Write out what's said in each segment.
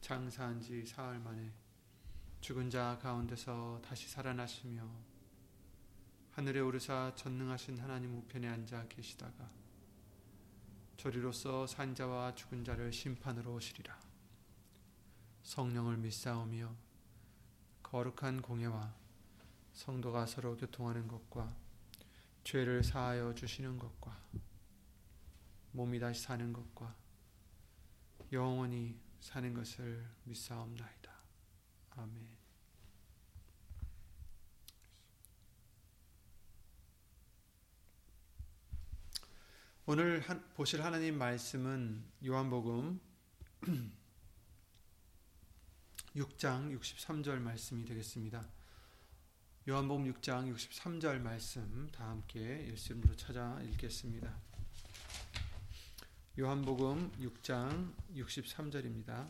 장사한 지 사흘 만에 죽은 자 가운데서 다시 살아나시며 하늘에 오르사 전능하신 하나님 우편에 앉아 계시다가 조리로서 산자와 죽은 자를 심판으로 오시리라. 성령을 믿사오며 거룩한 공예와 성도가 서로 교통하는 것과 죄를 사하여 주시는 것과 몸이 다시 사는 것과 영원히 사는 것을 믿사옵나이다. 아멘. 오늘 한, 보실 하나님 말씀은 요한복음 6장 63절 말씀이 되겠습니다. 요한복음 6장 63절 말씀 다 함께 예수님으로 찾아 읽겠습니다. 요한복음 6장 63절입니다.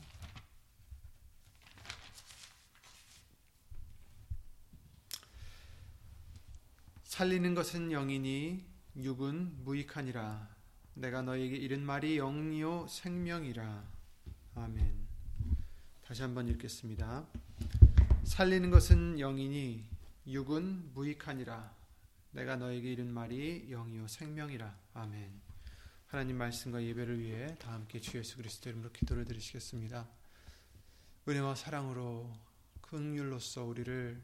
살리는 것은 영이니 육은 무익하니라. 내가 너에게 이른 말이 영이요 생명이라. 아멘. 다시 한번 읽겠습니다. 살리는 것은 영이니 육은 무익하니라. 내가 너에게 이른 말이 영이요 생명이라. 아멘. 하나님 말씀과 예배를 위해 다 함께 주 예수 그리스도 이름으로 기도를 드리시겠습니다. 은혜와 사랑으로 긍휼로서 우리를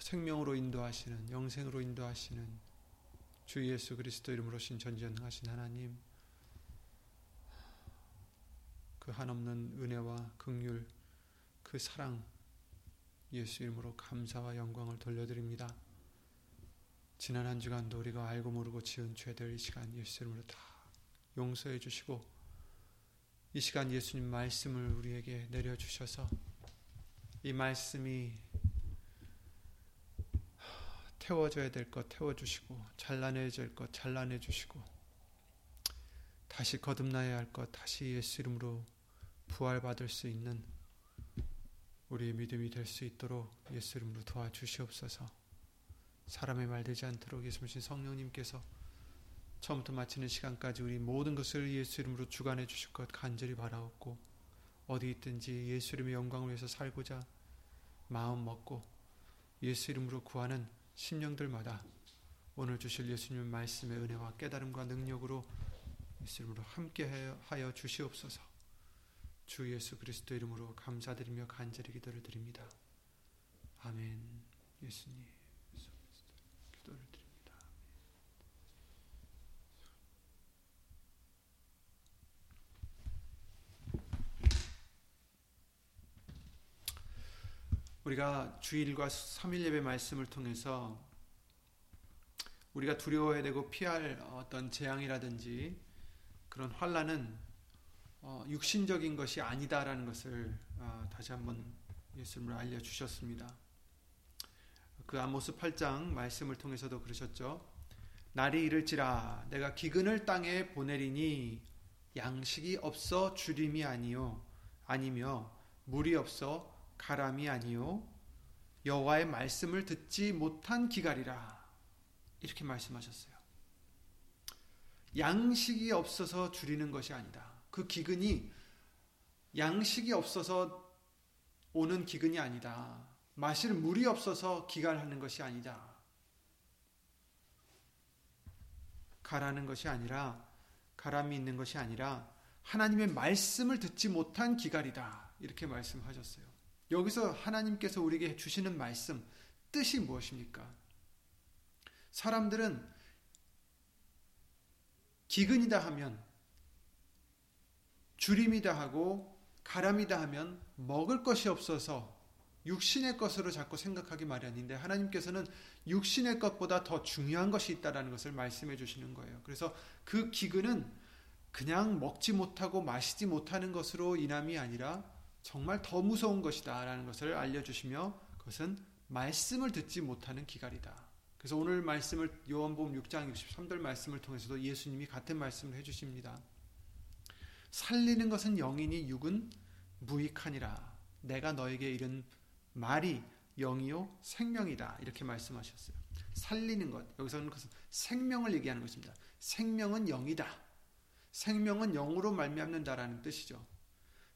생명으로 인도하시는 영생으로 인도하시는 주 예수 그리스도 이름으로 신 전지전능하신 하나님 그 한없는 은혜와 긍휼 그 사랑 예수 이름으로 감사와 영광을 돌려드립니다. 지난 한 주간도 우리가 알고 모르고 지은 죄들 이 시간 예수 이름으로 다 용서해 주시고 이 시간 예수님 말씀을 우리에게 내려 주셔서 이 말씀이 태워져야 될 것 태워 주시고 잘라내야 될것 잘라내 주시고 다시 거듭나야 할 것 다시 예수 이름으로 부활받을 수 있는 우리의 믿음이 될 수 있도록 예수 이름으로 도와주시옵소서 사람의 말 되지 않도록 예수님 성령님께서 처음부터 마치는 시간까지 우리 모든 것을 예수 이름으로 주관해 주실 것 간절히 바라옵고 어디 있든지 예수 이름의 영광을 위해서 살고자 마음 먹고 예수 이름으로 구하는 심령들마다 오늘 주실 예수님 말씀의 은혜와 깨달음과 능력으로 예수님으로 함께 하여 주시옵소서. 주 예수 그리스도 이름으로 감사드리며 간절히 기도를 드립니다. 아멘. 예수님, 예수 그리스도 기도를 드립니다. 우리가 주일과 3일 예배 말씀을 통해서 우리가 두려워해야 되고 피할 어떤 재앙이라든지 그런 환란은 어, 육신적인 것이 아니다라는 것을 어, 다시 한번 예수님을 알려 주셨습니다. 그 아모스 8장 말씀을 통해서도 그러셨죠. 날이 이를지라 내가 기근을 땅에 보내리니 양식이 없어 주림이 아니요 아니며 물이 없어 가람이 아니요 여호와의 말씀을 듣지 못한 기갈이라 이렇게 말씀하셨어요. 양식이 없어서 줄이는 것이 아니다. 그 기근이 양식이 없어서 오는 기근이 아니다. 마실 물이 없어서 기갈하는 것이 아니다. 가라는 것이 아니라 가람이 있는 것이 아니라 하나님의 말씀을 듣지 못한 기갈이다. 이렇게 말씀하셨어요. 여기서 하나님께서 우리에게 주시는 말씀, 뜻이 무엇입니까? 사람들은 기근이다 하면, 주림이다 하고, 가람이다 하면 먹을 것이 없어서 육신의 것으로 자꾸 생각하기 마련인데 하나님께서는 육신의 것보다 더 중요한 것이 있다라는 것을 말씀해 주시는 거예요. 그래서 그 기근은 그냥 먹지 못하고 마시지 못하는 것으로 인함이 아니라 정말 더 무서운 것이다라는 것을 알려주시며 그것은 말씀을 듣지 못하는 기갈이다. 그래서 오늘 말씀을 요한복음 6장 63절 말씀을 통해서도 예수님이 같은 말씀을 해주십니다. 살리는 것은 영이니 육은 무익하니라. 내가 너에게 이른 말이 영이요 생명이다. 이렇게 말씀하셨어요. 살리는 것 여기서는 생명을 얘기하는 것입니다. 생명은 영이다. 생명은 영으로 말미암는다라는 뜻이죠.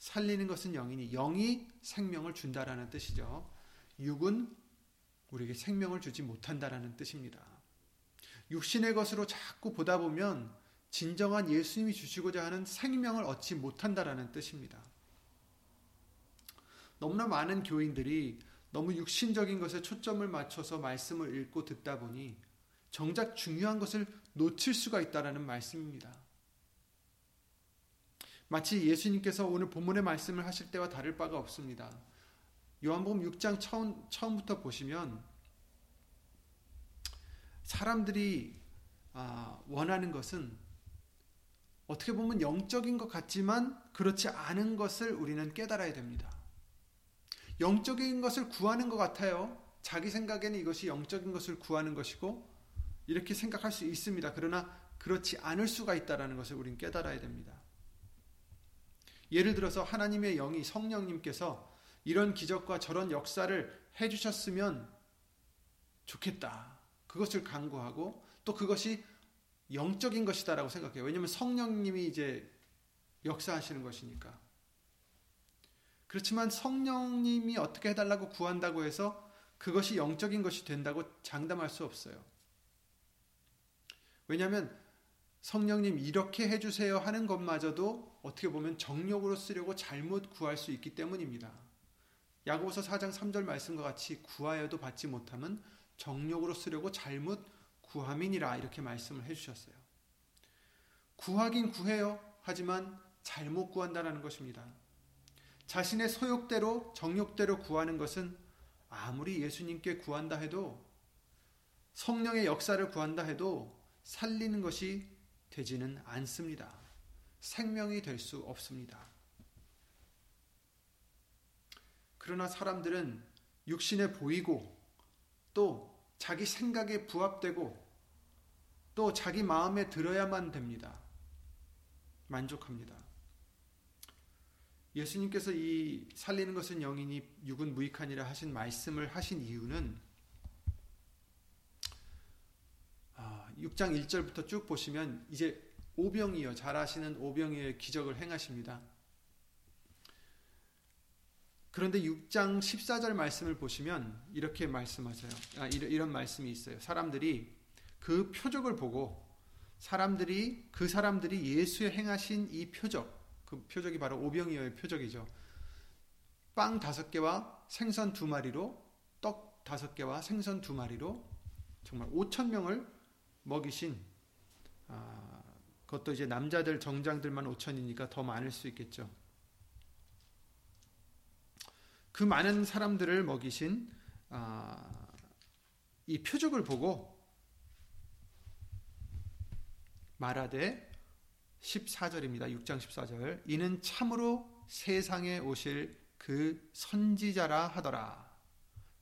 살리는 것은 영이니 영이 생명을 준다라는 뜻이죠. 육은 우리에게 생명을 주지 못한다라는 뜻입니다. 육신의 것으로 자꾸 보다 보면 진정한 예수님이 주시고자 하는 생명을 얻지 못한다라는 뜻입니다. 너무나 많은 교인들이 너무 육신적인 것에 초점을 맞춰서 말씀을 읽고 듣다 보니 정작 중요한 것을 놓칠 수가 있다라는 말씀입니다. 마치 예수님께서 오늘 본문의 말씀을 하실 때와 다를 바가 없습니다. 요한복음 6장 처음, 처음부터 보시면 사람들이 아, 원하는 것은 어떻게 보면 영적인 것 같지만 그렇지 않은 것을 우리는 깨달아야 됩니다. 영적인 것을 구하는 것 같아요. 자기 생각에는 이것이 영적인 것을 구하는 것이고 이렇게 생각할 수 있습니다. 그러나 그렇지 않을 수가 있다는 것을 우리는 깨달아야 됩니다. 예를 들어서 하나님의 영이 성령님께서 이런 기적과 저런 역사를 해주셨으면 좋겠다. 그것을 강구하고 또 그것이 영적인 것이다라고 생각해요. 왜냐하면 성령님이 이제 역사하시는 것이니까. 그렇지만 성령님이 어떻게 해달라고 구한다고 해서 그것이 영적인 것이 된다고 장담할 수 없어요. 왜냐하면 성령님 이렇게 해주세요 하는 것마저도 어떻게 보면 정욕으로 쓰려고 잘못 구할 수 있기 때문입니다. 야고보서 4장 3절 말씀과 같이 구하여도 받지 못하면 정욕으로 쓰려고 잘못 구함이니라 이렇게 말씀을 해주셨어요. 구하긴 구해요. 하지만 잘못 구한다는 것입니다. 자신의 소욕대로 정욕대로 구하는 것은 아무리 예수님께 구한다 해도 성령의 역사를 구한다 해도 살리는 것이 되지는 않습니다. 생명이 될 수 없습니다. 그러나 사람들은 육신에 보이고 또 자기 생각에 부합되고 또 자기 마음에 들어야만 됩니다. 만족합니다. 예수님께서 이 살리는 것은 영이니 육은 무익하니라 하신 말씀을 하신 이유는 6장 아, 1절부터 쭉 보시면 이제 오병이어 잘 아시는 오병이어의 기적을 행하십니다. 그런데 6장 14절 말씀을 보시면 이렇게 말씀하세요. 아, 이런, 이런 말씀이 있어요. 사람들이 그 표적을 보고 사람들이 그 사람들이 예수의 행하신 이 표적, 그 표적이 바로 오병이어의 표적이죠. 빵 다섯 개와 생선 두 마리로 떡 다섯 개와 생선 두 마리로 정말 5천 명을 먹이신 아, 그것도 이제 남자들 정장들만 5천이니까 더 많을 수 있겠죠. 그 많은 사람들을 먹이신 아, 이 표적을 보고 말하되 14절입니다. 6장 14절. 이는 참으로 세상에 오실 그 선지자라 하더라.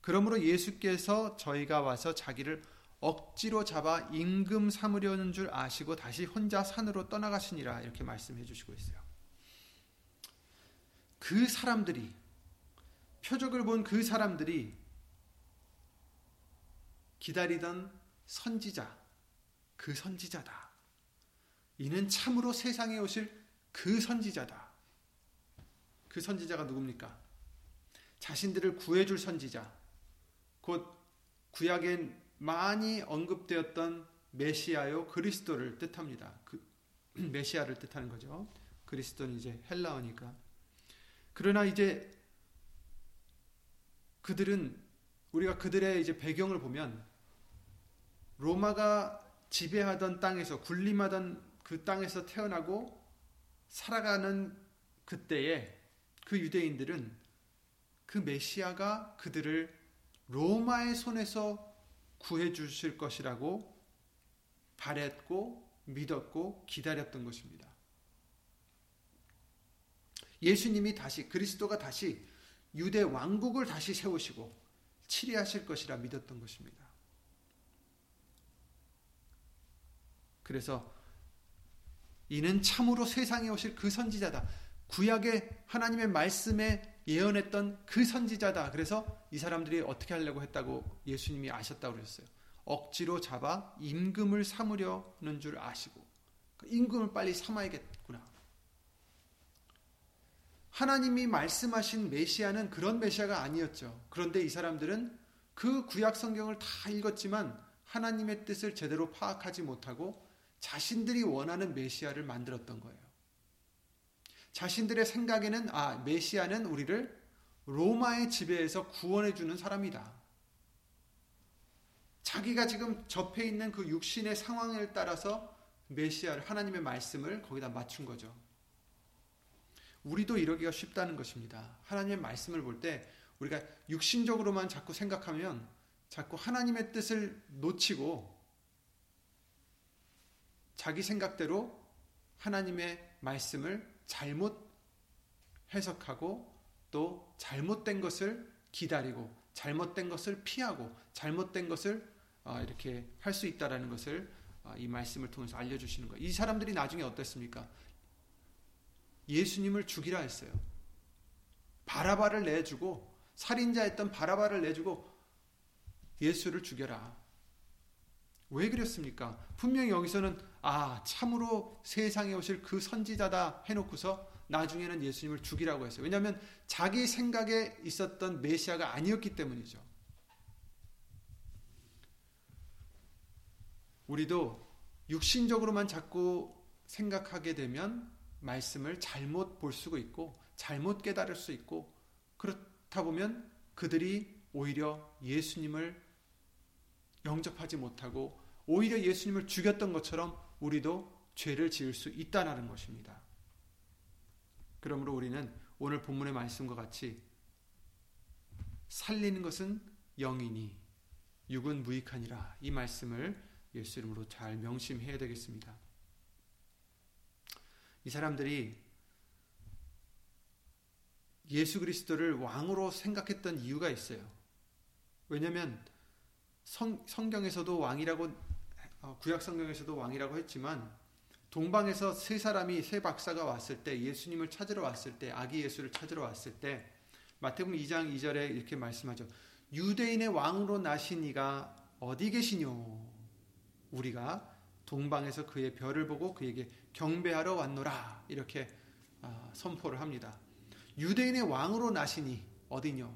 그러므로 예수께서 저희가 와서 자기를 억지로 잡아 임금 삼으려는 줄 아시고 다시 혼자 산으로 떠나가시니라 이렇게 말씀해 주시고 있어요. 그 사람들이 표적을 본 그 사람들이 기다리던 선지자, 그 선지자다. 이는 참으로 세상에 오실 그 선지자다. 그 선지자가 누굽니까? 자신들을 구해줄 선지자, 곧 구약엔 많이 언급되었던 메시아요 그리스도를 뜻합니다. 그 메시아를 뜻하는 거죠. 그리스도는 이제 헬라어니까. 그러나 이제 그들은 우리가 그들의 이제 배경을 보면 로마가 지배하던 땅에서 군림하던 그 땅에서 태어나고 살아가는 그때에 그 유대인들은 그 메시아가 그들을 로마의 손에서 구해 주실 것이라고 바랬고 믿었고 기다렸던 것입니다. 예수님이 다시 그리스도가 다시 유대 왕국을 다시 세우시고 치리하실 것이라 믿었던 것입니다. 그래서 이는 참으로 세상에 오실 그 선지자다. 구약의 하나님의 말씀에 예언했던 그 선지자다. 그래서 이 사람들이 어떻게 하려고 했다고 예수님이 아셨다고 그랬어요. 억지로 잡아 임금을 삼으려는 줄 아시고 그 임금을 빨리 삼아야겠구나. 하나님이 말씀하신 메시아는 그런 메시아가 아니었죠. 그런데 이 사람들은 그 구약 성경을 다 읽었지만 하나님의 뜻을 제대로 파악하지 못하고 자신들이 원하는 메시아를 만들었던 거예요. 자신들의 생각에는 아, 메시아는 우리를 로마의 지배에서 구원해 주는 사람이다. 자기가 지금 접해 있는 그 육신의 상황을 따라서 메시아를 하나님의 말씀을 거기다 맞춘 거죠. 우리도 이러기가 쉽다는 것입니다. 하나님의 말씀을 볼 때 우리가 육신적으로만 자꾸 생각하면 자꾸 하나님의 뜻을 놓치고 자기 생각대로 하나님의 말씀을 잘못 해석하고 또 잘못된 것을 기다리고 잘못된 것을 피하고 잘못된 것을 어, 이렇게 할 수 있다라는 것을 어, 이 말씀을 통해서 알려주시는 거예요. 이 사람들이 나중에 어땠습니까? 예수님을 죽이라 했어요. 바라바를 내주고 살인자였던 바라바를 내주고 예수를 죽여라. 왜 그랬습니까? 분명히 여기서는 아 참으로 세상에 오실 그 선지자다 해놓고서 나중에는 예수님을 죽이라고 했어요. 왜냐하면 자기 생각에 있었던 메시아가 아니었기 때문이죠. 우리도 육신적으로만 자꾸 생각하게 되면 말씀을 잘못 볼 수가 있고 잘못 깨달을 수 있고 그렇다 보면 그들이 오히려 예수님을 영접하지 못하고 오히려 예수님을 죽였던 것처럼 우리도 죄를 지을 수 있다는 것입니다. 그러므로 우리는 오늘 본문의 말씀과 같이 살리는 것은 영이니 육은 무익하니라 이 말씀을 예수 이름으로 잘 명심해야 되겠습니다. 이 사람들이 예수 그리스도를 왕으로 생각했던 이유가 있어요. 왜냐하면 성, 성경에서도 왕이라고 어, 구약 성경에서도 왕이라고 했지만 동방에서 세 사람이 세 박사가 왔을 때 예수님을 찾으러 왔을 때 아기 예수를 찾으러 왔을 때 마태복음 2장 2절에 이렇게 말씀하죠. 유대인의 왕으로 나신 이가 어디 계시뇨? 우리가 동방에서 그의 별을 보고 그에게 경배하러 왔노라 이렇게 아, 선포를 합니다. 유대인의 왕으로 나시니 어디뇨?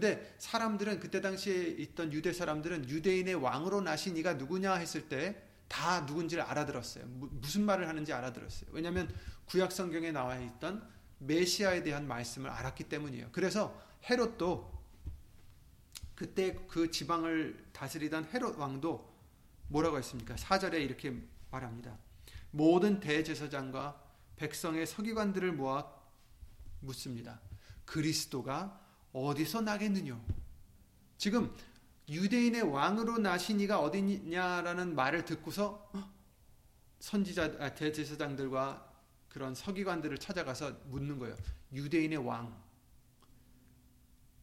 근데 사람들은 그때 당시에 있던 유대 사람들은 유대인의 왕으로 나신 이가 누구냐 했을 때 다 누군지를 알아들었어요. 무슨 말을 하는지 알아들었어요. 왜냐하면 구약 성경에 나와 있던 메시아에 대한 말씀을 알았기 때문이에요. 그래서 헤롯도 그때 그 지방을 다스리던 헤롯 왕도 뭐라고 했습니까? 4절에 이렇게 말합니다. 모든 대제사장과 백성의 서기관들을 모아 묻습니다. 그리스도가 어디서 나겠느냐? 지금 유대인의 왕으로 나신 이가 어디냐라는 말을 듣고서 선지자 아, 대제사장들과 그런 서기관들을 찾아가서 묻는 거예요. 유대인의 왕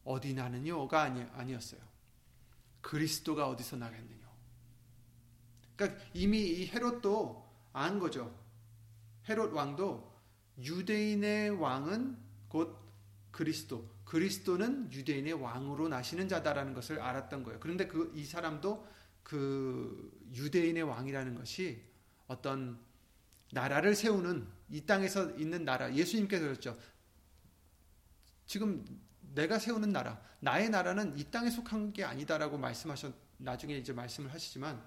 어디 나느냐가 아니, 아니었어요. 그리스도가 어디서 나겠느냐? 그러니까 이미 이 헤롯도 안 거죠. 헤롯 왕도 유대인의 왕은 곧 그리스도, 그리스도는 유대인의 왕으로 나시는 자다라는 것을 알았던 거예요. 그런데 그 이 사람도 그 유대인의 왕이라는 것이 어떤 나라를 세우는 이 땅에서 있는 나라 예수님께서 그랬죠. 지금 내가 세우는 나라, 나의 나라는 이 땅에 속한 게 아니다라고 말씀하셨 나중에 이제 말씀을 하시지만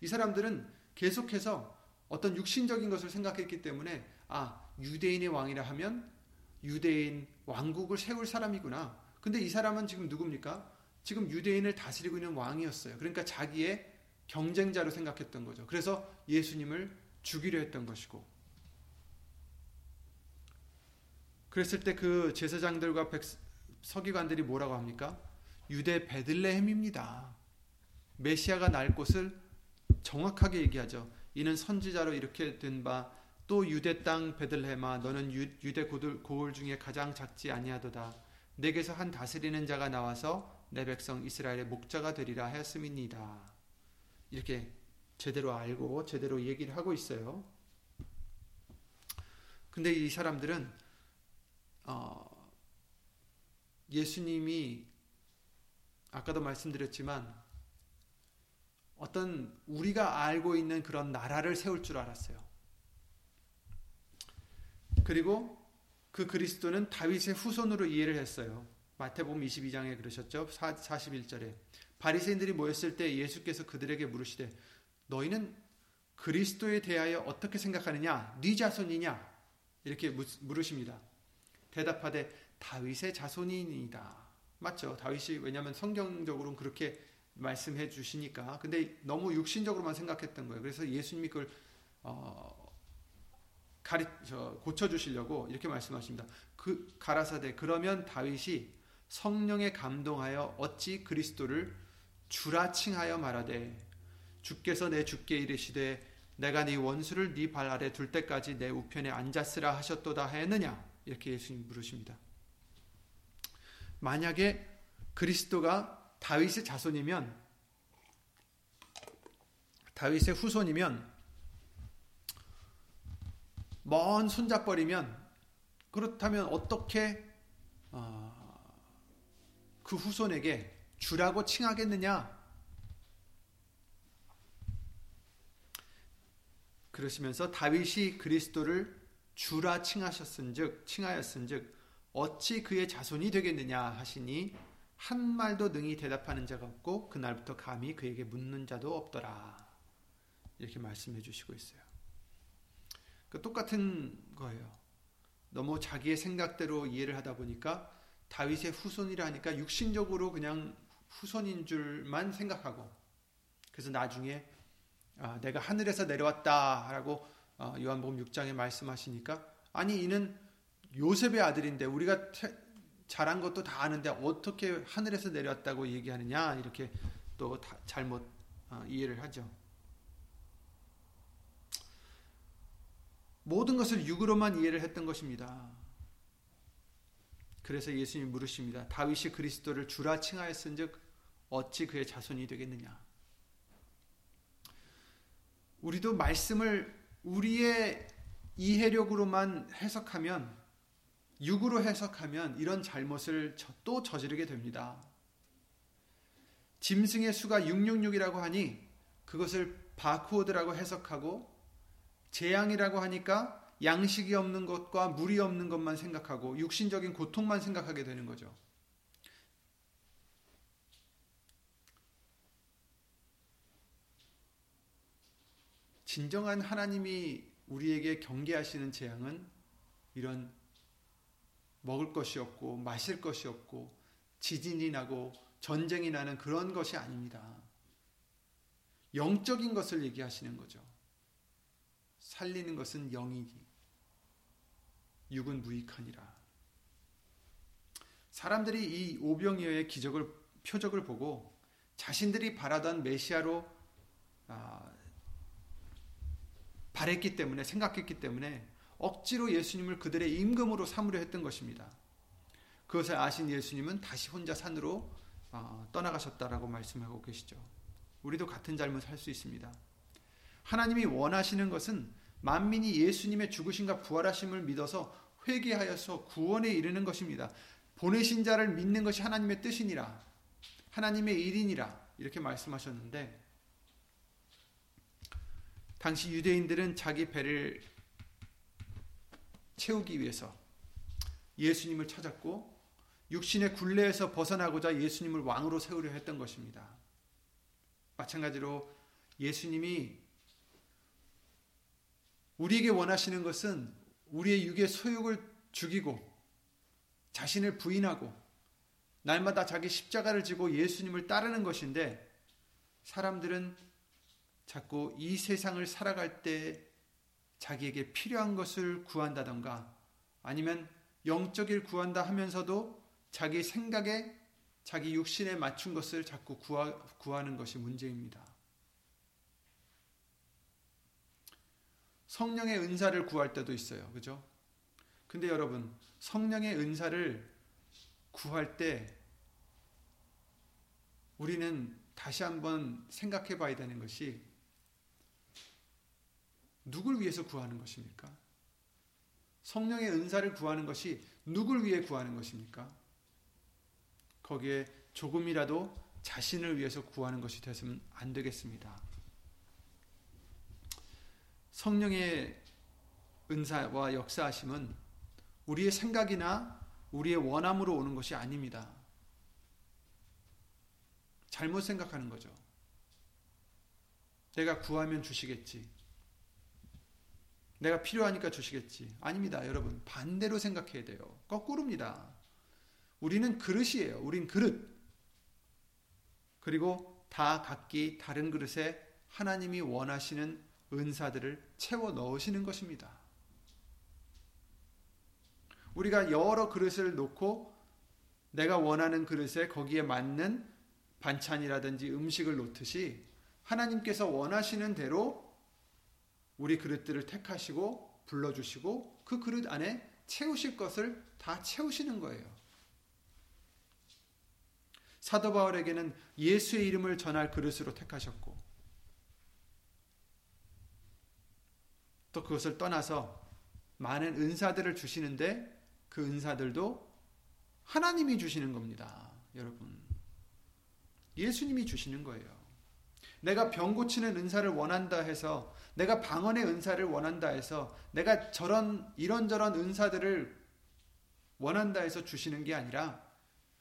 이 사람들은 계속해서 어떤 육신적인 것을 생각했기 때문에 아 유대인의 왕이라 하면 유대인 왕국을 세울 사람이구나. 근데 이 사람은 지금 누굽니까? 지금 유대인을 다스리고 있는 왕이었어요. 그러니까 자기의 경쟁자로 생각했던 거죠. 그래서 예수님을 죽이려 했던 것이고. 그랬을 때 그 제사장들과 백, 서기관들이 뭐라고 합니까? 유대 베들레헴입니다. 메시아가 날 곳을 정확하게 얘기하죠. 이는 선지자로 이렇게 된 바 또 유대 땅 베들레헴아 너는 유, 대 고을 중에 가장 작지 아니하도다 내게서 한 다스리는 자가 나와서 내 백성 이스라엘의 목자가 되리라 하였음이니이다 이렇게 제대로 알고 제대로 얘기를 하고 있어요. 근데 이 사람들은 어, 예수님이 아까도 말씀드렸지만 어떤 우리가 알고 있는 그런 나라를 세울 줄 알았어요. 그리고 그 그리스도는 다윗의 후손으로 이해를 했어요. 마태복음 22장에 그러셨죠. 41절에 바리새인들이 모였을 때 예수께서 그들에게 물으시되 너희는 그리스도에 대하여 어떻게 생각하느냐? 네 자손이냐? 이렇게 물으십니다. 대답하되 다윗의 자손이니이다. 맞죠? 다윗이 왜냐하면 성경적으로는 그렇게 말씀해 주시니까. 근데 너무 육신적으로만 생각했던 거예요. 그래서 예수님이 그걸 어, 가리 고쳐 주시려고 이렇게 말씀하십니다. 그 가라사대 그러면 다윗이 성령에 감동하여 어찌 그리스도를 주라 칭하여 말하되 주께서 내 주께 이르시되 내가 네 원수를 네 발 아래 둘 때까지 내 우편에 앉았으라 하셨도다 했느냐 이렇게 예수님 물으십니다. 만약에 그리스도가 다윗의 자손이면 다윗의 후손이면 먼 손잡버리면 그렇다면 어떻게 어, 그 후손에게 주라고 칭하겠느냐? 그러시면서 다윗이 그리스도를 주라 칭하셨은즉 칭하였은즉 어찌 그의 자손이 되겠느냐 하시니 한 말도 능히 대답하는 자가 없고 그날부터 감히 그에게 묻는 자도 없더라. 이렇게 말씀해 주시고 있어요. 그 똑같은 거예요. 너무 자기의 생각대로 이해를 하다 보니까 다윗의 후손이라 하니까 육신적으로 그냥 후손인 줄만 생각하고 그래서 나중에 아, 내가 하늘에서 내려왔다라고 어, 요한복음 6장에 말씀하시니까 아니 이는 요셉의 아들인데 우리가 태, 잘한 것도 다 아는데 어떻게 하늘에서 내려왔다고 얘기하느냐 이렇게 또 잘못 어, 이해를 하죠. 모든 것을 육으로만 이해를 했던 것입니다. 그래서 예수님이 물으십니다. 다윗이 그리스도를 주라 칭하였은즉 어찌 그의 자손이 되겠느냐? 우리도 말씀을 우리의 이해력으로만 해석하면 육으로 해석하면 이런 잘못을 또 저지르게 됩니다. 짐승의 수가 666이라고 하니 그것을 바코드라고 해석하고 재앙이라고 하니까 양식이 없는 것과 물이 없는 것만 생각하고 육신적인 고통만 생각하게 되는 거죠. 진정한 하나님이 우리에게 경계하시는 재앙은 이런 먹을 것이 없고 마실 것이 없고 지진이 나고 전쟁이 나는 그런 것이 아닙니다. 영적인 것을 얘기하시는 거죠. 살리는 것은 영이니 육은 무익하니라. 사람들이 이 오병이어의 기적을 표적을 보고 자신들이 바라던 메시아로 아, 바랬기 때문에 생각했기 때문에 억지로 예수님을 그들의 임금으로 삼으려 했던 것입니다. 그것을 아신 예수님은 다시 혼자 산으로 어, 떠나가셨다라고 말씀하고 계시죠. 우리도 같은 잘못 할 수 있습니다. 하나님이 원하시는 것은 만민이 예수님의 죽으심과 부활하심을 믿어서 회개하여서 구원에 이르는 것입니다. 보내신 자를 믿는 것이 하나님의 뜻이니라. 하나님의 일이니라. 이렇게 말씀하셨는데 당시 유대인들은 자기 배를 채우기 위해서 예수님을 찾았고 육신의 굴레에서 벗어나고자 예수님을 왕으로 세우려 했던 것입니다. 마찬가지로 예수님이 우리에게 원하시는 것은 우리의 육의 소욕을 죽이고 자신을 부인하고 날마다 자기 십자가를 지고 예수님을 따르는 것인데 사람들은 자꾸 이 세상을 살아갈 때 자기에게 필요한 것을 구한다던가 아니면 영적일 구한다 하면서도 자기 생각에 자기 육신에 맞춘 것을 자꾸 구하, 는 것이 문제입니다. 성령의 은사를 구할 때도 있어요. 그죠? 근데 여러분, 성령의 은사를 구할 때 우리는 다시 한번 생각해 봐야 되는 것이 누굴 위해서 구하는 것입니까? 성령의 은사를 구하는 것이 누굴 위해 구하는 것입니까? 거기에 조금이라도 자신을 위해서 구하는 것이 되서는 안 되겠습니다. 성령의 은사와 역사하심은 우리의 생각이나 우리의 원함으로 오는 것이 아닙니다. 잘못 생각하는 거죠. 내가 구하면 주시겠지. 내가 필요하니까 주시겠지. 아닙니다, 여러분. 반대로 생각해야 돼요. 거꾸로입니다. 우리는 그릇이에요. 우린 그릇. 그리고 다 각기 다른 그릇에 하나님이 원하시는 은사들을 채워 넣으시는 것입니다. 우리가 여러 그릇을 놓고 내가 원하는 그릇에 거기에 맞는 반찬이라든지 음식을 놓듯이 하나님께서 원하시는 대로 우리 그릇들을 택하시고 불러주시고 그 그릇 안에 채우실 것을 다 채우시는 거예요. 사도 바울에게는 예수의 이름을 전할 그릇으로 택하셨고 또 그것을 떠나서 많은 은사들을 주시는데 그 은사들도 하나님이 주시는 겁니다. 여러분. 예수님이 주시는 거예요. 내가 병 고치는 은사를 원한다 해서 내가 방언의 은사를 원한다 해서 내가 저런 이런저런 은사들을 원한다 해서 주시는 게 아니라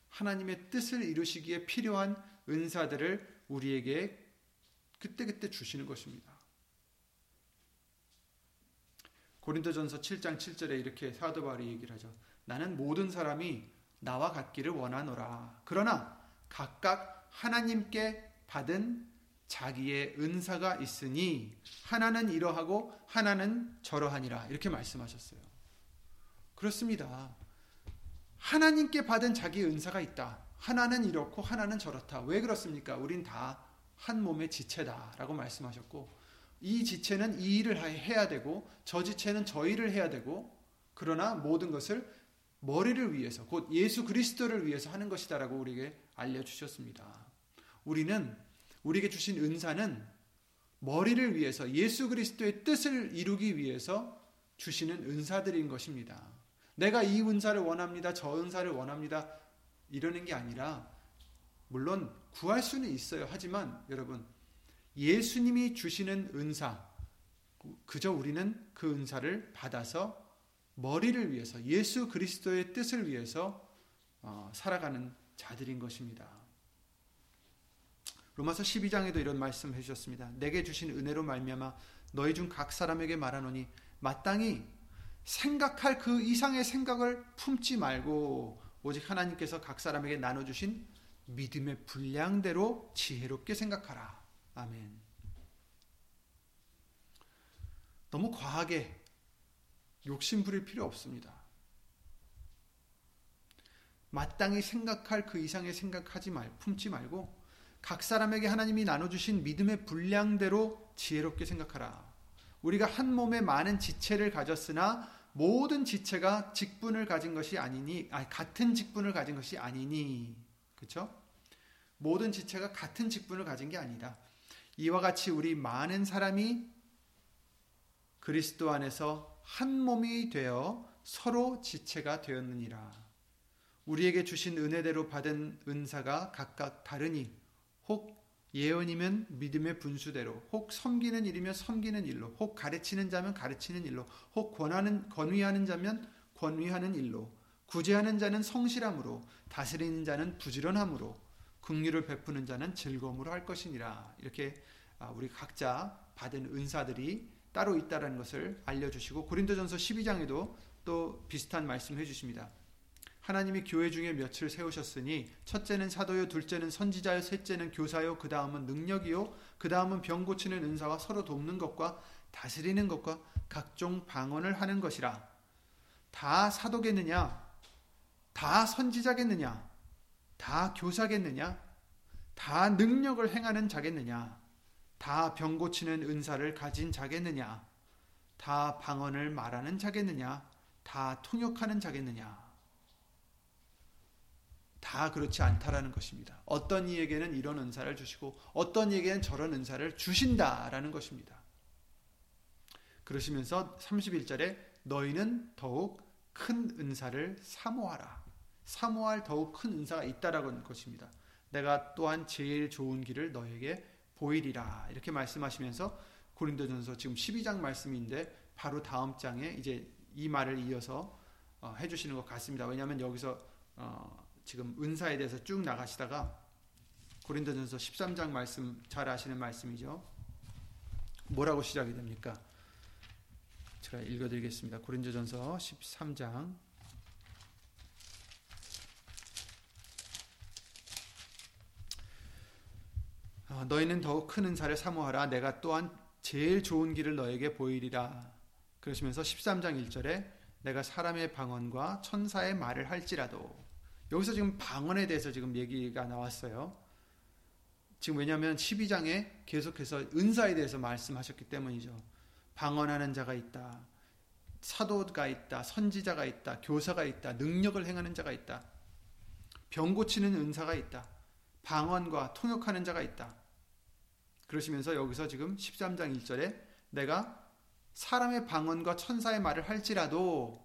하나님의 뜻을 이루시기에 필요한 은사들을 우리에게 그때그때 주시는 것입니다. 고린도전서 7장 7절에 이렇게 사도 바울이 얘기를 하죠. 나는 모든 사람이 나와 같기를 원하노라. 그러나 각각 하나님께 받은 자기의 은사가 있으니 하나는 이러하고 하나는 저러하니라 이렇게 말씀하셨어요. 그렇습니다. 하나님께 받은 자기 은사가 있다. 하나는 이렇고 하나는 저렇다. 왜 그렇습니까? 우린 다 한 몸의 지체다라고 말씀하셨고 이 지체는 이 일을 해야 되고 저 지체는 저 일을 해야 되고 그러나 모든 것을 머리를 위해서 곧 예수 그리스도를 위해서 하는 것이다라고 우리에게 알려 주셨습니다. 우리는 우리에게 주신 은사는 머리를 위해서 예수 그리스도의 뜻을 이루기 위해서 주시는 은사들인 것입니다. 내가 이 은사를 원합니다. 저 은사를 원합니다. 이러는 게 아니라 물론 구할 수는 있어요. 하지만 여러분 예수님이 주시는 은사 그저 우리는 그 은사를 받아서 머리를 위해서 예수 그리스도의 뜻을 위해서 어, 살아가는 자들인 것입니다. 로마서 12장에도 이런 말씀 해주셨습니다. 내게 주신 은혜로 말미암아 너희 중 각 사람에게 말하노니 마땅히 생각할 그 이상의 생각을 품지 말고 오직 하나님께서 각 사람에게 나눠 주신 믿음의 분량대로 지혜롭게 생각하라. 아멘. 너무 과하게 욕심 부릴 필요 없습니다. 마땅히 생각할 그 이상의 생각하지 말, 품지 말고 각 사람에게 하나님이 나눠주신 믿음의 분량대로 지혜롭게 생각하라. 우리가 한 몸에 많은 지체를 가졌으나 모든 지체가 직분을 가진 것이 아니니, 아니, 같은 직분을 가진 것이 아니니, 그렇죠? 모든 지체가 같은 직분을 가진 게 아니다. 이와 같이 우리 많은 사람이 그리스도 안에서 한 몸이 되어 서로 지체가 되었느니라. 우리에게 주신 은혜대로 받은 은사가 각각 다르니 혹 예언이면 믿음의 분수대로, 혹 섬기는 일이면 섬기는 일로, 혹 가르치는 자면 가르치는 일로, 혹 권하는 권위하는 자면 권위하는 일로, 구제하는 자는 성실함으로, 다스리는 자는 부지런함으로, 긍휼을 베푸는 자는 즐거움으로 할 것이니라. 이렇게 아, 우리 각자 받은 은사들이 따로 있다라는 것을 알려주시고 고린도전서 12장에도 또 비슷한 말씀 해주십니다. 하나님이 교회 중에 며칠 세우셨으니 첫째는 사도요 둘째는 선지자요 셋째는 교사요 그 다음은 능력이요 그 다음은 병 고치는 은사와 서로 돕는 것과 다스리는 것과 각종 방언을 하는 것이라 다 사도겠느냐 다 선지자겠느냐 다 교사겠느냐 다 능력을 행하는 자겠느냐 다 병 고치는 은사를 가진 자겠느냐 다 방언을 말하는 자겠느냐? 다 통역하는 자겠느냐? 다 그렇지 않다라는 것입니다. 어떤 이에게는 이런 은사를 주시고 어떤 이에게는 저런 은사를 주신다라는 것입니다. 그러시면서 31절에 너희는 더욱 큰 은사를 사모하라. 사모할 더욱 큰 은사가 있다라고 하는 것입니다. 내가 또한 제일 좋은 길을 너에게 보이리라. 이렇게 말씀하시면서 고린도전서 지금 12장 말씀인데 바로 다음 장에 이제 이 말을 이어서 어, 해주시는 것 같습니다. 왜냐하면 여기서 어, 지금 은사에 대해서 쭉 나가시다가 고린도전서 13장 말씀 잘 아시는 말씀이죠. 뭐라고 시작이 됩니까? 제가 읽어드리겠습니다. 고린도전서 13장 너희는 더욱 큰 은사를 사모하라. 내가 또한 제일 좋은 길을 너에게 보이리라. 그러시면서 13장 1절에 내가 사람의 방언과 천사의 말을 할지라도 여기서 지금 방언에 대해서 지금 얘기가 나왔어요. 지금 왜냐하면 12장에 계속해서 은사에 대해서 말씀하셨기 때문이죠. 방언하는 자가 있다. 사도가 있다. 선지자가 있다. 교사가 있다. 능력을 행하는 자가 있다. 병 고치는 은사가 있다. 방언과 통역하는 자가 있다. 그러시면서 여기서 지금 13장 1절에 내가 사람의 방언과 천사의 말을 할지라도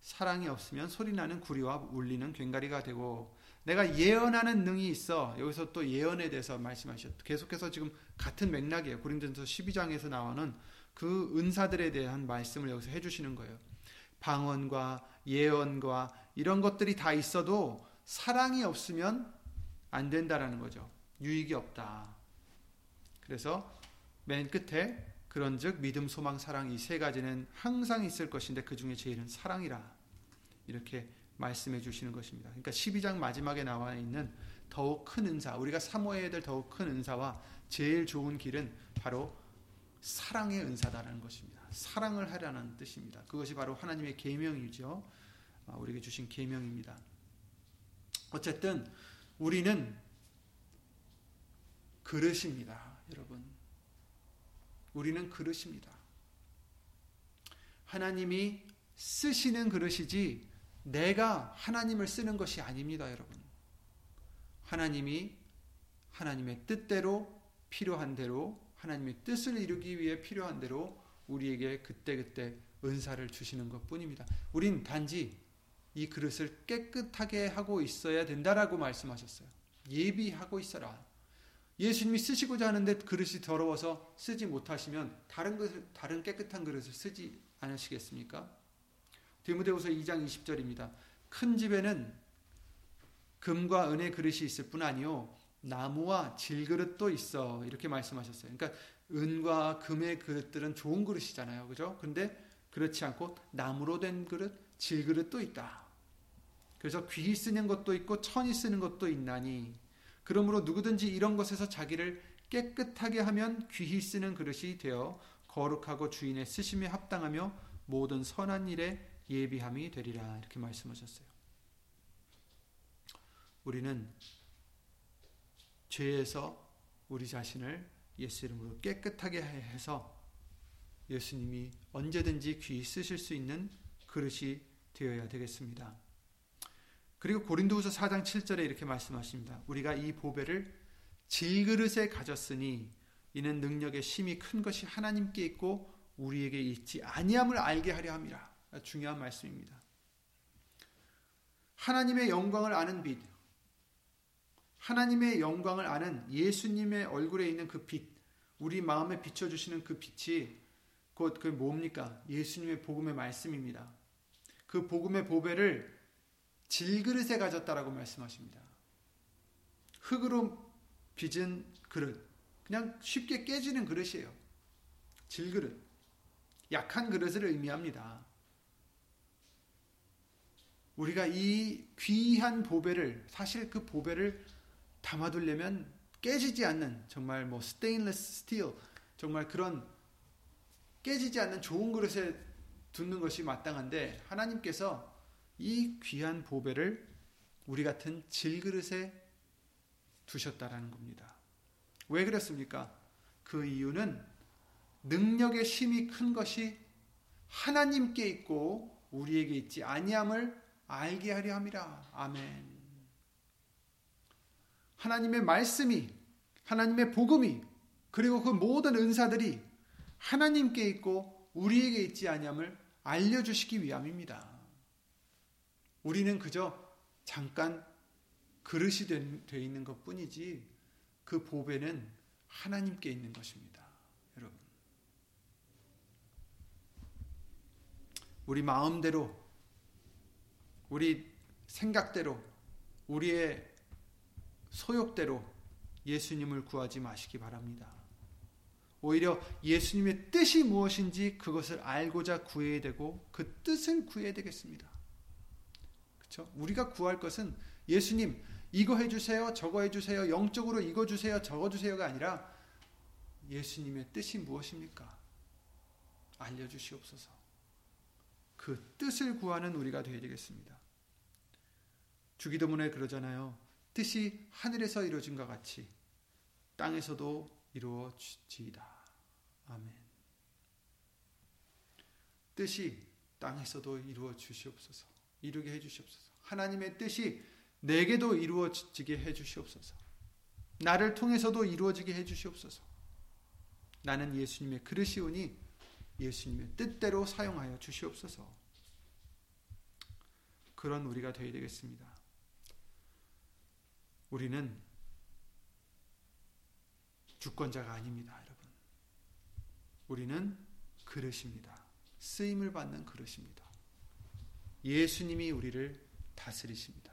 사랑이 없으면 소리나는 구리와 울리는 괭가리가 되고 내가 예언하는 능이 있어 여기서 또 예언에 대해서 말씀하셨죠. 계속해서 지금 같은 맥락이에요. 고린도전서 12장에서 나오는 그 은사들에 대한 말씀을 여기서 해주시는 거예요. 방언과 예언과 이런 것들이 다 있어도 사랑이 없으면 안 된다라는 거죠. 유익이 없다. 그래서 맨 끝에 그런즉 믿음, 소망, 사랑 이 세 가지는 항상 있을 것인데 그 중에 제일은 사랑이라 이렇게 말씀해 주시는 것입니다. 그러니까 12장 마지막에 나와 있는 더욱 큰 은사, 우리가 사모해야 될 더욱 큰 은사와 제일 좋은 길은 바로 사랑의 은사다라는 것입니다. 사랑을 하라는 뜻입니다. 그것이 바로 하나님의 계명이죠. 아, 우리에게 주신 계명입니다. 어쨌든 우리는 그릇입니다. 여러분. 우리는 그릇입니다. 하나님이 쓰시는 그릇이지 내가 하나님을 쓰는 것이 아닙니다, 여러분. 하나님이 하나님의 뜻대로 필요한 대로 하나님의 뜻을 이루기 위해 필요한 대로 우리에게 그때그때 은사를 주시는 것 뿐입니다. 우린 단지 이 그릇을 깨끗하게 하고 있어야 된다라고 말씀하셨어요. 예비하고 있어라. 예수님이 쓰시고자 하는데 그릇이 더러워서 쓰지 못하시면 다른 것을 다른 깨끗한 그릇을 쓰지 않으시겠습니까? 디모데후서 2장 20절입니다. 큰 집에는 금과 은의 그릇이 있을 뿐 아니요 나무와 질그릇도 있어 이렇게 말씀하셨어요. 그러니까 은과 금의 그릇들은 좋은 그릇이잖아요, 그죠? 그런데 그렇지 않고 나무로 된 그릇, 질그릇도 있다. 그래서 귀히 쓰는 것도 있고 천이 쓰는 것도 있나니 그러므로 누구든지 이런 것에서 자기를 깨끗하게 하면 귀히 쓰는 그릇이 되어 거룩하고 주인의 쓰심에 합당하며 모든 선한 일에 예비함이 되리라 이렇게 말씀하셨어요. 우리는 죄에서 우리 자신을 예수 이름으로 깨끗하게 해서 예수님이 언제든지 귀히 쓰실 수 있는 그릇이 되어야 되겠습니다. 그리고 고린도후서 4장 7절에 이렇게 말씀하십니다. 우리가 이 보배를 질그릇에 가졌으니 이는 능력의 심이 큰 것이 하나님께 있고 우리에게 있지 아니함을 알게 하려 함이라. 중요한 말씀입니다. 하나님의 영광을 아는 빛, 하나님의 영광을 아는 예수님의 얼굴에 있는 그 빛, 우리 마음에 비춰주시는 그 빛이 곧 그 뭡니까? 예수님의 복음의 말씀입니다. 그 복음의 보배를 질그릇에 가졌다라고 말씀하십니다. 흙으로 빚은 그릇. 그냥 쉽게 깨지는 그릇이에요. 질그릇. 약한 그릇을 의미합니다. 우리가 이 귀한 보배를 사실 그 보배를 담아두려면 깨지지 않는 정말 뭐 스테인레스 스틸 정말 그런 깨지지 않는 좋은 그릇에 두는 것이 마땅한데 하나님께서 이 귀한 보배를 우리 같은 질그릇에 두셨다라는 겁니다. 왜 그랬습니까? 그 이유는 능력의 힘이 큰 것이 하나님께 있고 우리에게 있지 아니함을 알게 하려 함이라. 아멘. 하나님의 말씀이 하나님의 복음이 그리고 그 모든 은사들이 하나님께 있고 우리에게 있지 아니함을 알려 주시기 위함입니다. 우리는 그저 잠깐 그릇이 되어 있는 것 뿐이지 그 보배는 하나님께 있는 것입니다. 여러분. 우리 마음대로, 우리 생각대로, 우리의 소욕대로 예수님을 구하지 마시기 바랍니다. 오히려 예수님의 뜻이 무엇인지 그것을 알고자 구해야 되고 그 뜻을 구해야 되겠습니다. 그렇죠? 우리가 구할 것은 예수님 이거 해주세요, 저거 해주세요, 영적으로 이거 주세요, 저거 주세요가 아니라 예수님의 뜻이 무엇입니까? 알려주시옵소서. 그 뜻을 구하는 우리가 되어야 되겠습니다. 주기도문에 그러잖아요. 뜻이 하늘에서 이루어진 것 같이 땅에서도 이루어지이다. 아멘. 뜻이 땅에서도 이루어 주시옵소서. 이루게 해 주시옵소서. 하나님의 뜻이 내게도 이루어지게 해 주시옵소서. 나를 통해서도 이루어지게 해 주시옵소서. 나는 예수님의 그릇이오니 예수님의 뜻대로 사용하여 주시옵소서. 그런 우리가 되어야 되겠습니다. 우리는 주권자가 아닙니다, 여러분. 우리는 그릇입니다. 쓰임을 받는 그릇입니다. 예수님이 우리를 다스리십니다.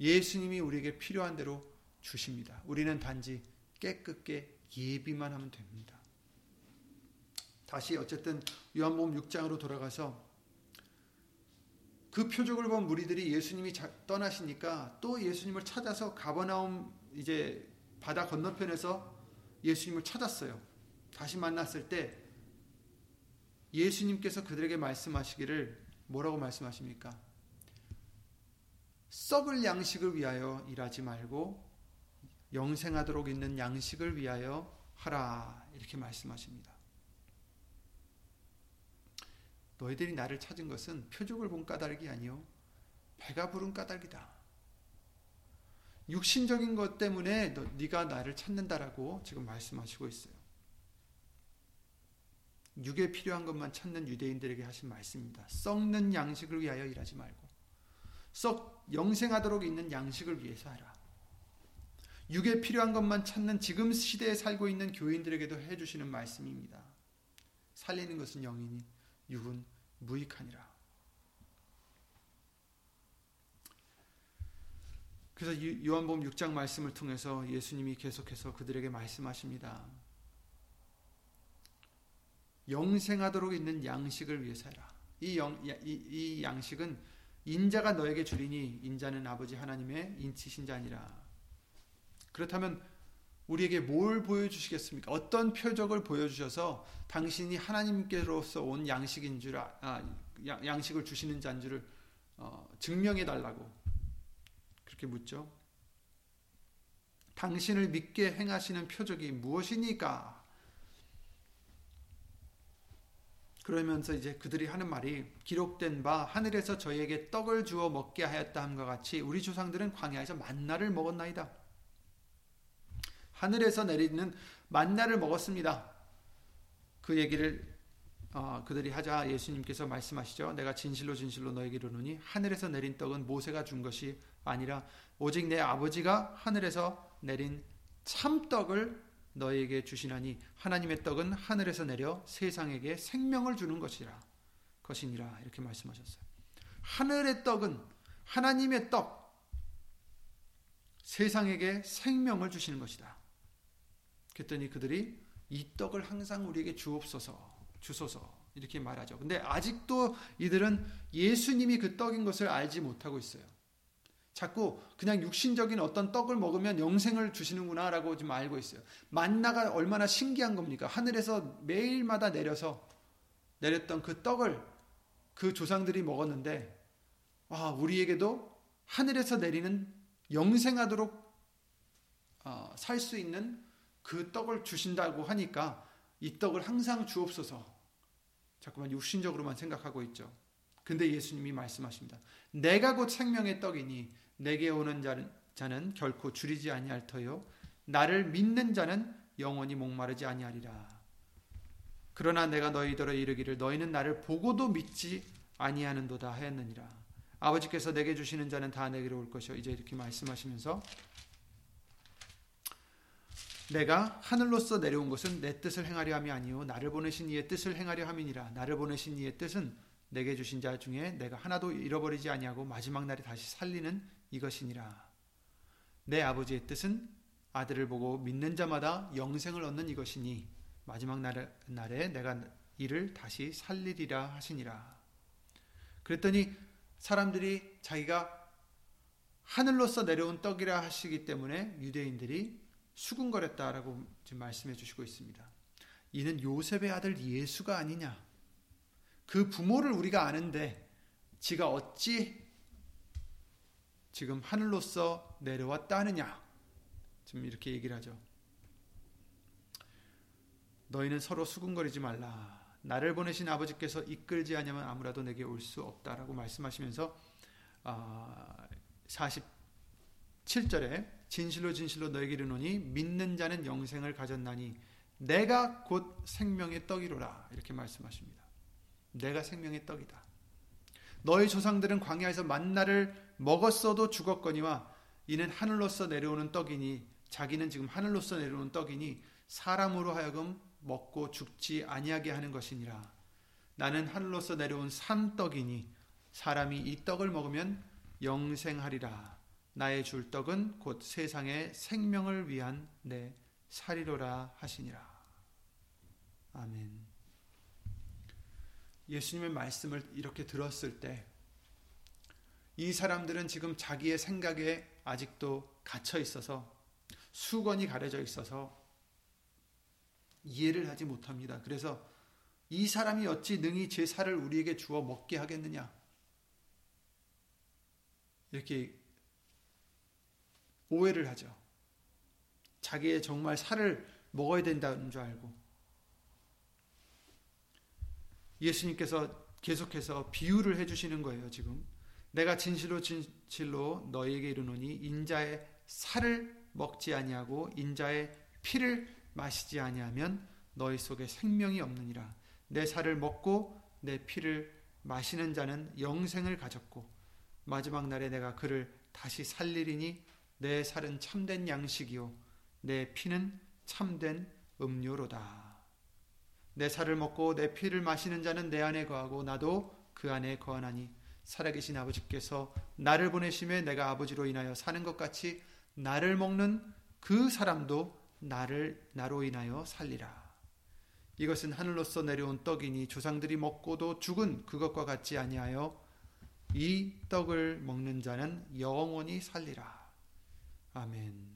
예수님이 우리에게 필요한 대로 주십니다. 우리는 단지 깨끗게 예비만 하면 됩니다. 다시 어쨌든 요한복음 6장으로 돌아가서 그 표적을 본 무리들이 예수님이 떠나시니까 또 예수님을 찾아서 가버나움 이제 바다 건너편에서 예수님을 찾았어요. 다시 만났을 때 예수님께서 그들에게 말씀하시기를 뭐라고 말씀하십니까? 썩을 양식을 위하여 일하지 말고 영생하도록 있는 양식을 위하여 하라 이렇게 말씀하십니다. 너희들이 나를 찾은 것은 표적을 본 까닭이 아니요 배가 부른 까닭이다. 육신적인 것 때문에 너, 네가 나를 찾는다라고 지금 말씀하시고 있어요. 육에 필요한 것만 찾는 유대인들에게 하신 말씀입니다. 썩는 양식을 위하여 일하지 말고 썩 영생하도록 있는 양식을 위해서 하라. 육에 필요한 것만 찾는 지금 시대에 살고 있는 교인들에게도 해주시는 말씀입니다. 살리는 것은 영이니 육은 무익하니라. 그래서 요한복음 6장 말씀을 통해서 예수님이 계속해서 그들에게 말씀하십니다. 영생하도록 있는 양식을 위해서 해라. 이, 영, 이, 이 양식은 인자가 너에게 주리니 인자는 아버지 하나님의 인치신 자니라. 그렇다면 우리에게 뭘 보여주시겠습니까? 어떤 표적을 보여주셔서 당신이 하나님께로서 온 양식인 줄, 아, 아 양 식을 주시는 자인 줄을 어, 증명해 달라고 그렇게 묻죠. 당신을 믿게 행하시는 표적이 무엇이니까? 그러면서 이제 그들이 하는 말이 기록된 바 하늘에서 저희에게 떡을 주어 먹게 하였다 함과 같이 우리 조상들은 광야에서 만나를 먹었나이다. 하늘에서 내리는 만나를 먹었습니다. 그 얘기를 어, 그들이 하자 예수님께서 말씀하시죠. 내가 진실로 진실로 너에게 이르노니 하늘에서 내린 떡은 모세가 준 것이 아니라 오직 내 아버지가 하늘에서 내린 참떡을 너에게 주시나니 하나님의 떡은 하늘에서 내려 세상에게 생명을 주는 것이라 것이니라 이렇게 말씀하셨어요. 하늘의 떡은 하나님의 떡 세상에게 생명을 주시는 것이다. 그랬더니 그들이 이 떡을 항상 우리에게 주옵소서 주소서 이렇게 말하죠. 근데 아직도 이들은 예수님이 그 떡인 것을 알지 못하고 있어요. 자꾸 그냥 육신적인 어떤 떡을 먹으면 영생을 주시는구나라고 좀 알고 있어요. 만나가 얼마나 신기한 겁니까? 하늘에서 매일마다 내려서 내렸던 그 떡을 그 조상들이 먹었는데 와, 우리에게도 하늘에서 내리는 영생하도록 어, 살수 있는 그 떡을 주신다고 하니까 이 떡을 항상 주옵소서. 자꾸만 육신적으로만 생각하고 있죠. 근데 예수님이 말씀하십니다. 내가 곧 생명의 떡이니 내게 오는 자는, 자는 결코 줄이지 아니할 터요 나를 믿는 자는 영원히 목마르지 아니하리라. 그러나 내가 너희들어 이르기를 너희는 나를 보고도 믿지 아니하는도다 하였느니라. 아버지께서 내게 주시는 자는 다 내게로 올 것이요. 이제 이렇게 말씀하시면서 내가 하늘로서 내려온 것은 내 뜻을 행하려 함이 아니요 나를 보내신 이의 뜻을 행하려 함이니라. 나를 보내신 이의 뜻은 내게 주신 자 중에 내가 하나도 잃어버리지 아니하고 마지막 날에 다시 살리는 이것이니라. 내 아버지의 뜻은 아들을 보고 믿는 자마다 영생을 얻는 이것이니 마지막 날에 내가 이를 다시 살리리라 하시니라. 그랬더니 사람들이 자기가 하늘로서 내려온 떡이라 하시기 때문에 유대인들이 수군거렸다라고 지금 말씀해 주시고 있습니다. 이는 요셉의 아들 예수가 아니냐. 그 부모를 우리가 아는데 지가 어찌 지금 하늘로서 내려왔다 하느냐. 지금 이렇게 얘기를 하죠. 너희는 서로 수군거리지 말라. 나를 보내신 아버지께서 이끌지 않으면 아무라도 내게 올 수 없다라고 말씀하시면서 47절에 아, 진실로 진실로 너에게 이르노니 믿는 자는 영생을 가졌나니 내가 곧 생명의 떡이로라 이렇게 말씀하십니다. 내가 생명의 떡이다. 너희 조상들은 광야에서 만나를 먹었어도 죽었거니와 이는 하늘로서 내려오는 떡이니 자기는 지금 하늘로서 내려오는 떡이니 사람으로 하여금 먹고 죽지 아니하게 하는 것이니라. 나는 하늘로서 내려온 산떡이니 사람이 이 떡을 먹으면 영생하리라. 나의 줄 떡은 곧 세상의 생명을 위한 내 살이로라 하시니라. 아멘. 예수님의 말씀을 이렇게 들었을 때 이 사람들은 지금 자기의 생각에 아직도 갇혀 있어서 수건이 가려져 있어서 이해를 하지 못합니다. 그래서 이 사람이 어찌 능히 제 살을 우리에게 주어 먹게 하겠느냐? 이렇게 오해를 하죠. 자기의 정말 살을 먹어야 된다는 줄 알고. 예수님께서 계속해서 비유를 해주시는 거예요, 지금. 내가 진실로 진실로 너에게 이르노니 인자의 살을 먹지 아니하고 인자의 피를 마시지 아니하면 너희 속에 생명이 없느니라. 내 살을 먹고 내 피를 마시는 자는 영생을 가졌고 마지막 날에 내가 그를 다시 살리리니 내 살은 참된 양식이요 내 피는 참된 음료로다. 내 살을 먹고 내 피를 마시는 자는 내 안에 거하고 나도 그 안에 거하나니 살아계신 아버지께서 나를 보내심에 내가 아버지로 인하여 사는 것 같이 나를 먹는 그 사람도 나를 나로 인하여 살리라. 이것은 하늘로서 내려온 떡이니 조상들이 먹고도 죽은 그것과 같지 아니하여 이 떡을 먹는 자는 영원히 살리라. 아멘.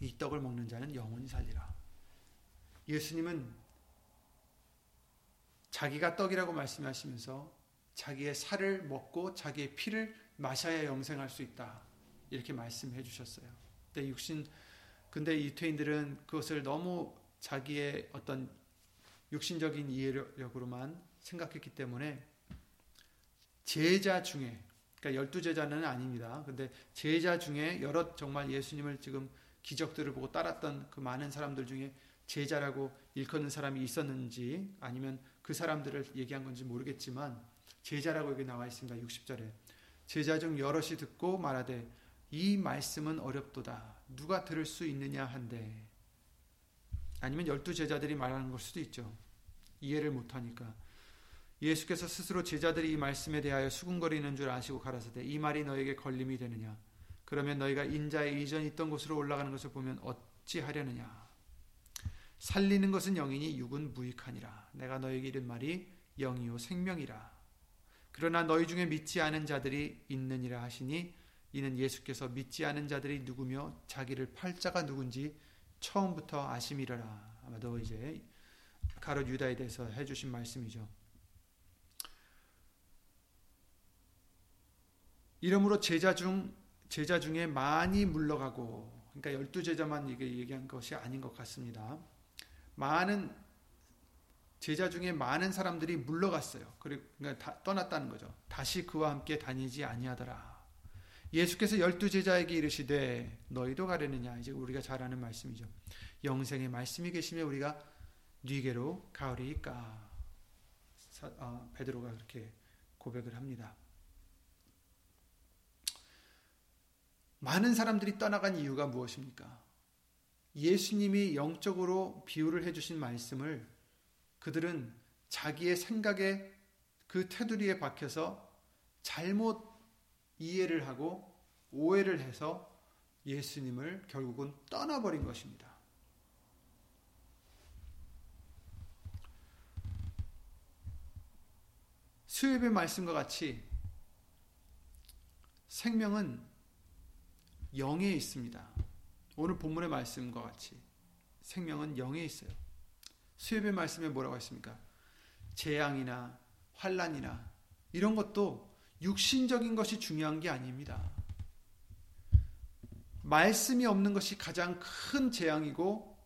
이 떡을 먹는 자는 영원히 살리라. 예수님은 자기가 떡이라고 말씀하시면서 자기의 살을 먹고 자기의 피를 마셔야 영생할 수 있다. 이렇게 말씀해 주셨어요. 근데 육신 근데 유태인들은 그것을 너무 자기의 어떤 육신적인 이해력으로만 생각했기 때문에 제자 중에 그러니까 열두 제자는 아닙니다. 근데 제자 중에 여러 정말 예수님을 지금 기적들을 보고 따랐던 그 많은 사람들 중에 제자라고 일컫는 사람이 있었는지 아니면 그 사람들을 얘기한 건지 모르겠지만 제자라고 여기 나와 있습니다. 60절에 제자 중 여럿이 듣고 말하되 이 말씀은 어렵도다. 누가 들을 수 있느냐 한데. 아니면 열두 제자들이 말하는 걸 수도 있죠. 이해를 못하니까. 예수께서 스스로 제자들이 이 말씀에 대하여 수군거리는 줄 아시고 가라사대 이 말이 너에게 걸림이 되느냐. 그러면 너희가 인자의 이전 있던 곳으로 올라가는 것을 보면 어찌 하려느냐. 살리는 것은 영이니 육은 무익하니라. 내가 너에게 이른 말이 영이요 생명이라. 그러나 너희 중에 믿지 않은 자들이 있느니라 하시니 이는 예수께서 믿지 않은 자들이 누구며 자기를 팔자가 누군지 처음부터 아심이라 아마도 이제 가롯 유다에 대해서 해주신 말씀이죠. 이러므로 제자 중 제자 중에 많이 물러가고 그러니까 열두 제자만 이게 얘기한 것이 아닌 것 같습니다. 많은 제자 중에 많은 사람들이 물러갔어요. 그러니까 떠났다는 거죠. 다시 그와 함께 다니지 아니하더라. 예수께서 열두 제자에게 이르시되 너희도 가려느냐 이제 우리가 잘 아는 말씀이죠. 영생의 말씀이 계시며 우리가 네게로 가오리까 어, 베드로가 그렇게 고백을 합니다. 많은 사람들이 떠나간 이유가 무엇입니까? 예수님이 영적으로 비유를 해주신 말씀을 그들은 자기의 생각에 그 테두리에 박혀서 잘못 이해를 하고 오해를 해서 예수님을 결국은 떠나버린 것입니다. 수협의 말씀과 같이 생명은 영에 있습니다. 오늘 본문의 말씀과 같이 생명은 영에 있어요. 수협의 말씀에 뭐라고 했습니까? 재앙이나 환란이나 이런 것도 육신적인 것이 중요한 게 아닙니다. 말씀이 없는 것이 가장 큰 재앙이고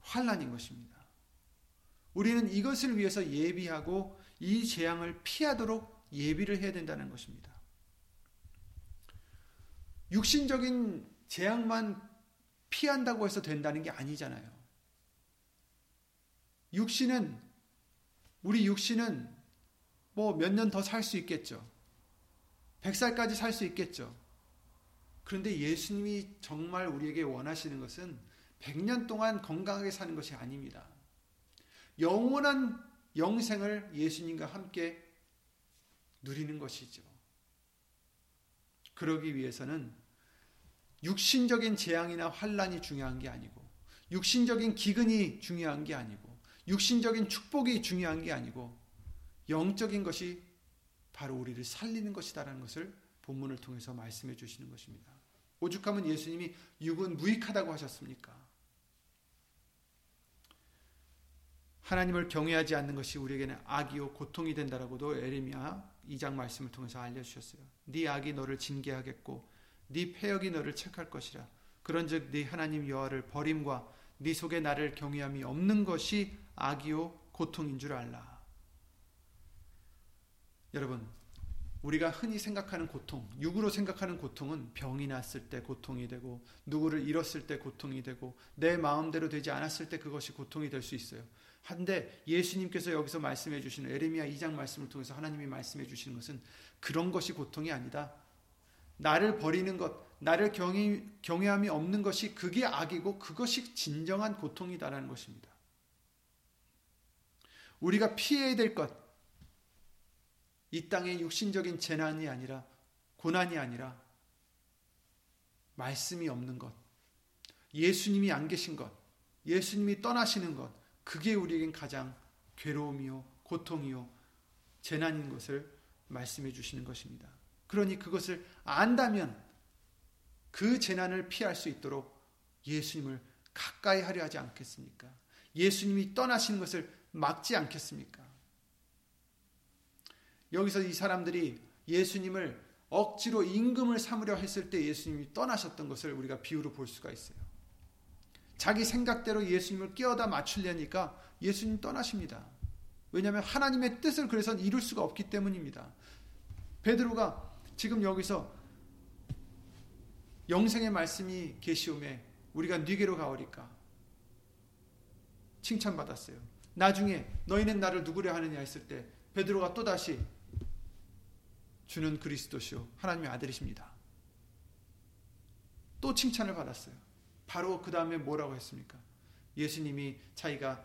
환란인 것입니다. 우리는 이것을 위해서 예비하고 이 재앙을 피하도록 예비를 해야 된다는 것입니다. 육신적인 재앙만 피한다고 해서 된다는 게 아니잖아요. 육신은 우리 육신은 뭐 몇 년 더 살 수 있겠죠. 100살까지 살 수 있겠죠. 그런데 예수님이 정말 우리에게 원하시는 것은 100년 동안 건강하게 사는 것이 아닙니다. 영원한 영생을 예수님과 함께 누리는 것이죠. 그러기 위해서는 육신적인 재앙이나 환란이 중요한 게 아니고 육신적인 기근이 중요한 게 아니고 육신적인 축복이 중요한 게 아니고 영적인 것이 바로 우리를 살리는 것이다라는 것을 본문을 통해서 말씀해 주시는 것입니다. 오죽하면 예수님이 육은 무익하다고 하셨습니까? 하나님을 경외하지 않는 것이 우리에게는 악이요 고통이 된다라고도 에레미야 2장 말씀을 통해서 알려 주셨어요. 네 악이 너를 징계하겠고 네 폐역이 너를 책할 것이라. 그런즉 네 하나님 여호와를 버림과 네 속에 나를 경외함이 없는 것이 악이요 고통인 줄 알라. 여러분, 우리가 흔히 생각하는 고통, 육으로 생각하는 고통은 병이 났을 때 고통이 되고, 누구를 잃었을 때 고통이 되고, 내 마음대로 되지 않았을 때 그것이 고통이 될 수 있어요. 한데 예수님께서 여기서 말씀해 주시는 에레미야 2장 말씀을 통해서 하나님이 말씀해 주시는 것은 그런 것이 고통이 아니다. 나를 버리는 것, 나를 경외, 경외함이 없는 것이 그게 악이고 그것이 진정한 고통이다라는 것입니다. 우리가 피해야 될 것, 이 땅의 육신적인 재난이 아니라 고난이 아니라 말씀이 없는 것, 예수님이 안 계신 것, 예수님이 떠나시는 것, 그게 우리에겐 가장 괴로움이요, 고통이요, 재난인 것을 말씀해 주시는 것입니다. 그러니 그것을 안다면 그 재난을 피할 수 있도록 예수님을 가까이 하려 하지 않겠습니까? 예수님이 떠나시는 것을 막지 않겠습니까? 여기서 이 사람들이 예수님을 억지로 임금을 삼으려 했을 때 예수님이 떠나셨던 것을 우리가 비유로 볼 수가 있어요. 자기 생각대로 예수님을 끼어다 맞추려니까 예수님 떠나십니다. 왜냐하면 하나님의 뜻을 그래서 이룰 수가 없기 때문입니다. 베드로가 지금 여기서 영생의 말씀이 계시오매 우리가 네게로 가오리까 칭찬받았어요. 나중에 너희는 나를 누구려 하느냐 했을 때 베드로가 또다시 주는 그리스도시요 하나님의 아들이십니다. 또 칭찬을 받았어요. 바로 그 다음에 뭐라고 했습니까? 예수님이 자기가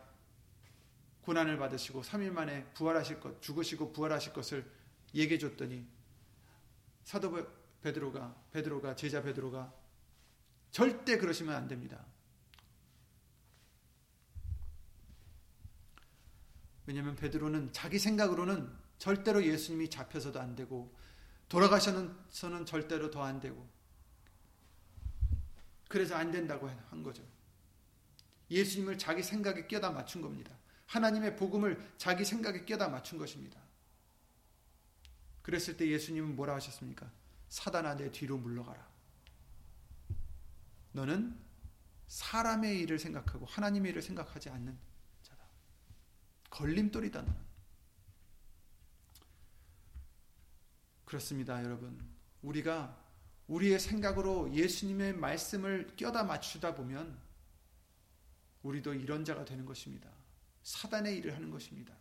고난을 받으시고 3일 만에 부활하실 것, 죽으시고 부활하실 것을 얘기해 줬더니 사도 베드로가 베드로가 제자 베드로가 절대 그러시면 안 됩니다. 왜냐하면 베드로는 자기 생각으로는 절대로 예수님이 잡혀서도 안 되고 돌아가셔서는 절대로 더 안 되고 그래서 안 된다고 한 거죠. 예수님을 자기 생각에 껴다 맞춘 겁니다. 하나님의 복음을 자기 생각에 껴다 맞춘 것입니다. 그랬을 때 예수님은 뭐라 하셨습니까? 사단아 내 뒤로 물러가라. 너는 사람의 일을 생각하고 하나님의 일을 생각하지 않는 자다. 걸림돌이다 너는. 그렇습니다, 여러분. 우리가 우리의 생각으로 예수님의 말씀을 껴다 맞추다 보면 우리도 이런 자가 되는 것입니다. 사단의 일을 하는 것입니다.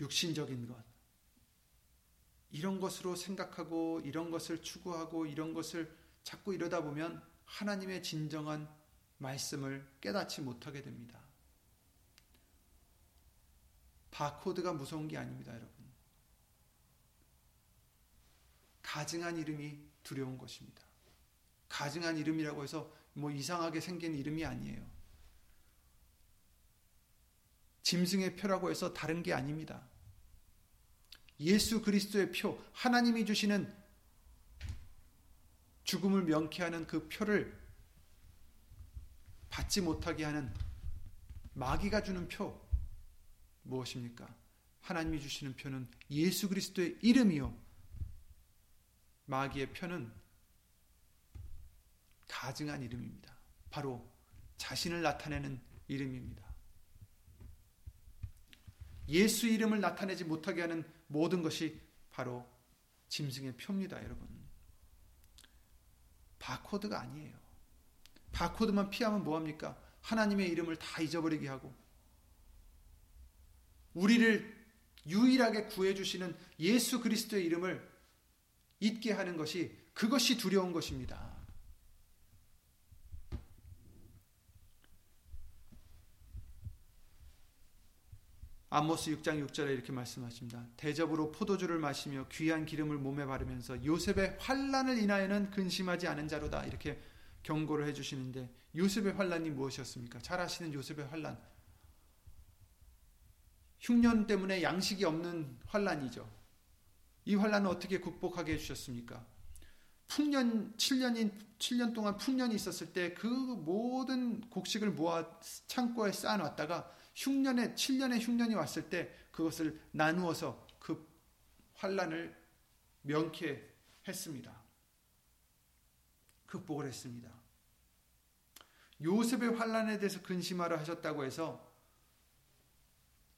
육신적인 것. 이런 것으로 생각하고 이런 것을 추구하고 이런 것을 자꾸 이러다 보면 하나님의 진정한 말씀을 깨닫지 못하게 됩니다. 바코드가 무서운 게 아닙니다, 여러분. 가증한 이름이 두려운 것입니다. 가증한 이름이라고 해서 뭐 이상하게 생긴 이름이 아니에요. 짐승의 표라고 해서 다른 게 아닙니다. 예수 그리스도의 표, 하나님이 주시는 죽음을 명쾌하는 그 표를 받지 못하게 하는 마귀가 주는 표 무엇입니까? 하나님이 주시는 표는 예수 그리스도의 이름이요. 마귀의 표는 가증한 이름입니다. 바로 자신을 나타내는 이름입니다. 예수 이름을 나타내지 못하게 하는 모든 것이 바로 짐승의 표입니다, 여러분. 바코드가 아니에요. 바코드만 피하면 뭐합니까? 하나님의 이름을 다 잊어버리게 하고, 우리를 유일하게 구해주시는 예수 그리스도의 이름을 잊게 하는 것이 그것이 두려운 것입니다. 아모스 6장 6절에 이렇게 말씀하십니다. 대접으로 포도주를 마시며 귀한 기름을 몸에 바르면서 요셉의 환란을 인하여는 근심하지 않은 자로다. 이렇게 경고를 해 주시는데 요셉의 환란이 무엇이었습니까? 잘 아시는 요셉의 환란. 흉년 때문에 양식이 없는 환란이죠. 이 환란을 어떻게 극복하게 해 주셨습니까? 풍년 7년인 7년 동안 풍년이 있었을 때 그 모든 곡식을 모아 창고에 쌓아 놨다가 흉년에 7년의 흉년이 왔을 때 그것을 나누어서 그 환란을 명쾌했습니다. 극복을 했습니다. 요셉의 환란에 대해서 근심하라 하셨다고 해서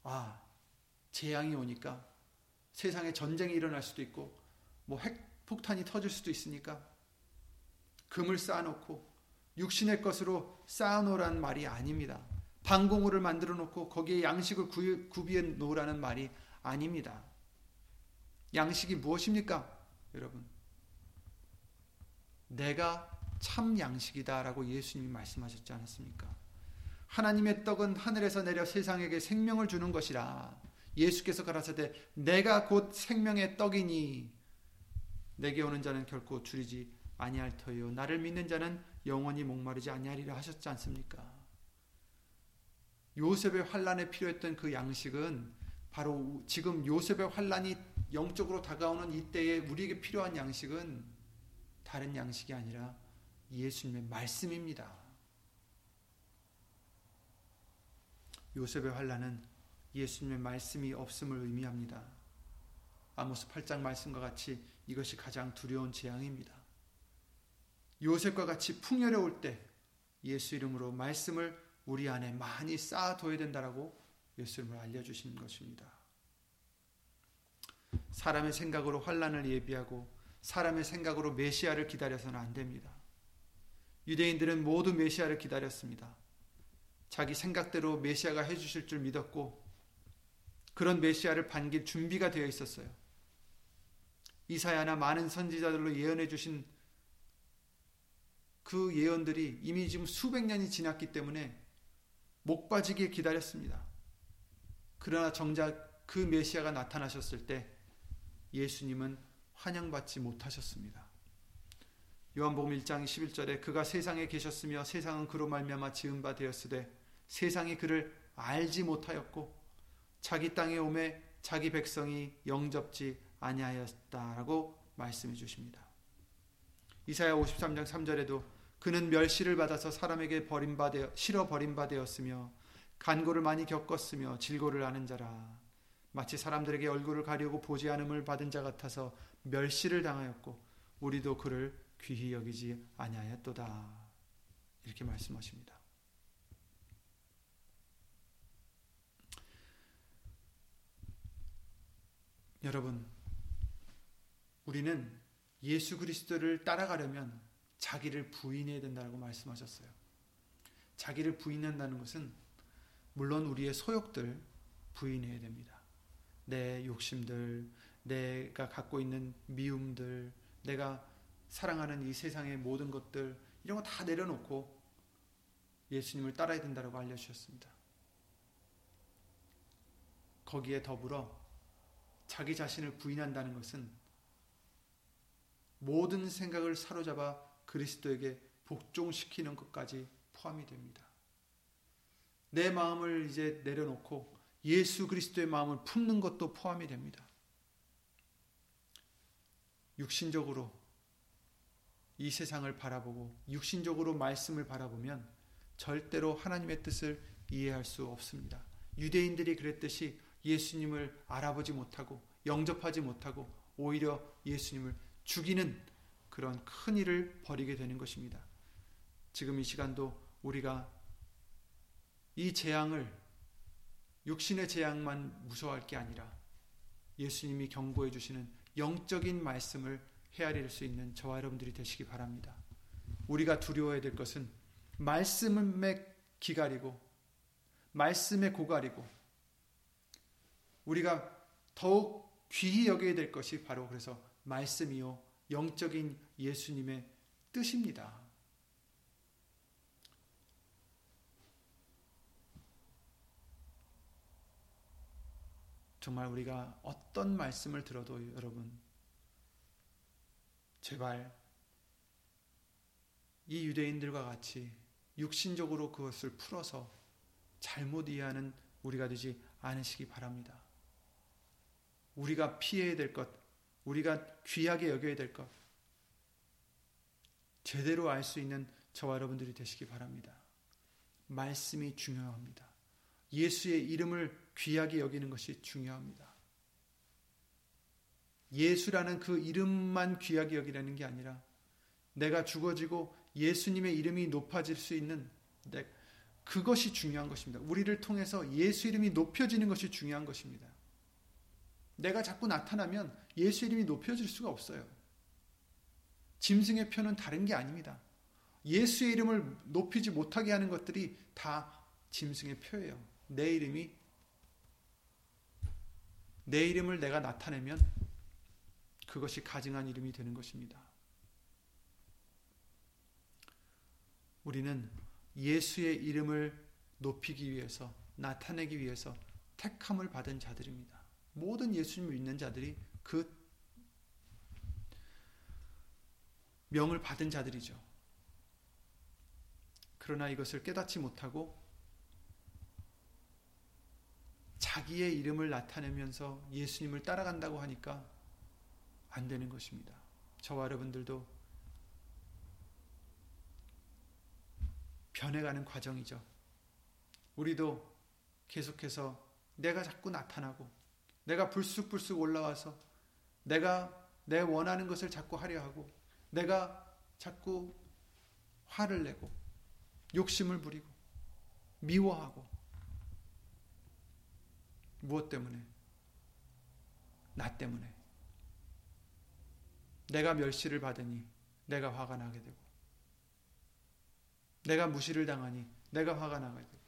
아 재앙이 오니까 세상에 전쟁이 일어날 수도 있고 뭐 핵폭탄이 터질 수도 있으니까 금을 쌓아놓고 육신의 것으로 쌓아놓으란 말이 아닙니다. 방공호를 만들어 놓고 거기에 양식을 구비해 놓으라는 말이 아닙니다. 양식이 무엇입니까? 여러분. 내가 참 양식이다라고 예수님이 말씀하셨지 않았습니까? 하나님의 떡은 하늘에서 내려 세상에게 생명을 주는 것이라. 예수께서 가라사대 내가 곧 생명의 떡이니 내게 오는 자는 결코 줄이지 아니할 터요 나를 믿는 자는 영원히 목마르지 아니하리라 하셨지 않습니까? 요셉의 환란에 필요했던 그 양식은 바로 지금 요셉의 환란이 영적으로 다가오는 이때에 우리에게 필요한 양식은 다른 양식이 아니라 예수님의 말씀입니다. 요셉의 환란은 예수님의 말씀이 없음을 의미합니다. 아모스 8장 말씀과 같이 이것이 가장 두려운 재앙입니다. 요셉과 같이 풍요로울 때 예수 이름으로 말씀을 우리 안에 많이 쌓아둬야 된다라고 예수님을 알려주시는 것입니다. 사람의 생각으로 환란을 예비하고 사람의 생각으로 메시아를 기다려서는 안 됩니다. 유대인들은 모두 메시아를 기다렸습니다. 자기 생각대로 메시아가 해주실 줄 믿었고 그런 메시아를 반길 준비가 되어 있었어요. 이사야나 많은 선지자들로 예언해 주신 그 예언들이 이미 지금 수백 년이 지났기 때문에 목 빠지게 기다렸습니다. 그러나 정작 그 메시아가 나타나셨을 때 예수님은 환영받지 못하셨습니다. 요한복음 1장 11절에 그가 세상에 계셨으며 세상은 그로 말미암아 지은 바 되었으되 세상이 그를 알지 못하였고 자기 땅에 오매 자기 백성이 영접지 아니하였다라고 말씀해 주십니다. 이사야 53장 3절에도 그는 멸시를 받아서 사람에게 버림받아 실어 버림받되었으며 간고를 많이 겪었으며 질고를 아는 자라 마치 사람들에게 얼굴을 가리고 보지 않음을 받은 자 같아서 멸시를 당하였고 우리도 그를 귀히 여기지 아니하였도다 이렇게 말씀하십니다. 여러분, 우리는 예수 그리스도를 따라가려면 자기를 부인해야 된다고 말씀하셨어요. 자기를 부인한다는 것은 물론 우리의 소욕들 부인해야 됩니다. 내 욕심들, 내가 갖고 있는 미움들, 내가 사랑하는 이 세상의 모든 것들 이런 거 다 내려놓고 예수님을 따라야 된다고 알려주셨습니다. 거기에 더불어 자기 자신을 부인한다는 것은 모든 생각을 사로잡아 그리스도에게 복종시키는 것까지 포함이 됩니다. 내 마음을 이제 내려놓고 예수 그리스도의 마음을 품는 것도 포함이 됩니다. 육신적으로 이 세상을 바라보고 육신적으로 말씀을 바라보면 절대로 하나님의 뜻을 이해할 수 없습니다. 유대인들이 그랬듯이 예수님을 알아보지 못하고 영접하지 못하고 오히려 예수님을 죽이는 그런 큰 일을 벌이게 되는 것입니다. 지금 이 시간도 우리가 이 재앙을 육신의 재앙만 무서워할 게 아니라 예수님이 경고해 주시는 영적인 말씀을 헤아릴 수 있는 저와 여러분들이 되시기 바랍니다. 우리가 두려워해야 될 것은 말씀에 기가리고 말씀에 고가리고 우리가 더욱 귀히 여겨야 될 것이 바로 그래서 말씀이요 영적인 예수님의 뜻입니다. 정말 우리가 어떤 말씀을 들어도 여러분 제발 이 유대인들과 같이 육신적으로 그것을 풀어서 잘못 이해하는 우리가 되지 않으시기 바랍니다. 우리가 피해야 될 것, 우리가 귀하게 여겨야 될 것, 제대로 알 수 있는 저와 여러분들이 되시기 바랍니다. 말씀이 중요합니다. 예수의 이름을 귀하게 여기는 것이 중요합니다. 예수라는 그 이름만 귀하게 여기라는 게 아니라 내가 죽어지고 예수님의 이름이 높아질 수 있는 그것이 중요한 것입니다. 우리를 통해서 예수 이름이 높여지는 것이 중요한 것입니다. 내가 자꾸 나타나면 예수 이름이 높여질 수가 없어요. 짐승의 표는 다른 게 아닙니다. 예수의 이름을 높이지 못하게 하는 것들이 다 짐승의 표예요. 내 이름이 내 이름을 내가 나타내면 그것이 가증한 이름이 되는 것입니다. 우리는 예수의 이름을 높이기 위해서 나타내기 위해서 택함을 받은 자들입니다. 모든 예수님을 믿는 자들이 그 명을 받은 자들이죠. 그러나 이것을 깨닫지 못하고 자기의 이름을 나타내면서 예수님을 따라간다고 하니까 안 되는 것입니다. 저와 여러분들도 변해가는 과정이죠. 우리도 계속해서 내가 자꾸 나타나고 내가 불쑥불쑥 올라와서 내가 내 원하는 것을 자꾸 하려 하고 내가 자꾸 화를 내고 욕심을 부리고 미워하고 무엇 때문에? 나 때문에. 내가 멸시를 받으니 내가 화가 나게 되고, 내가 무시를 당하니 내가 화가 나게 되고,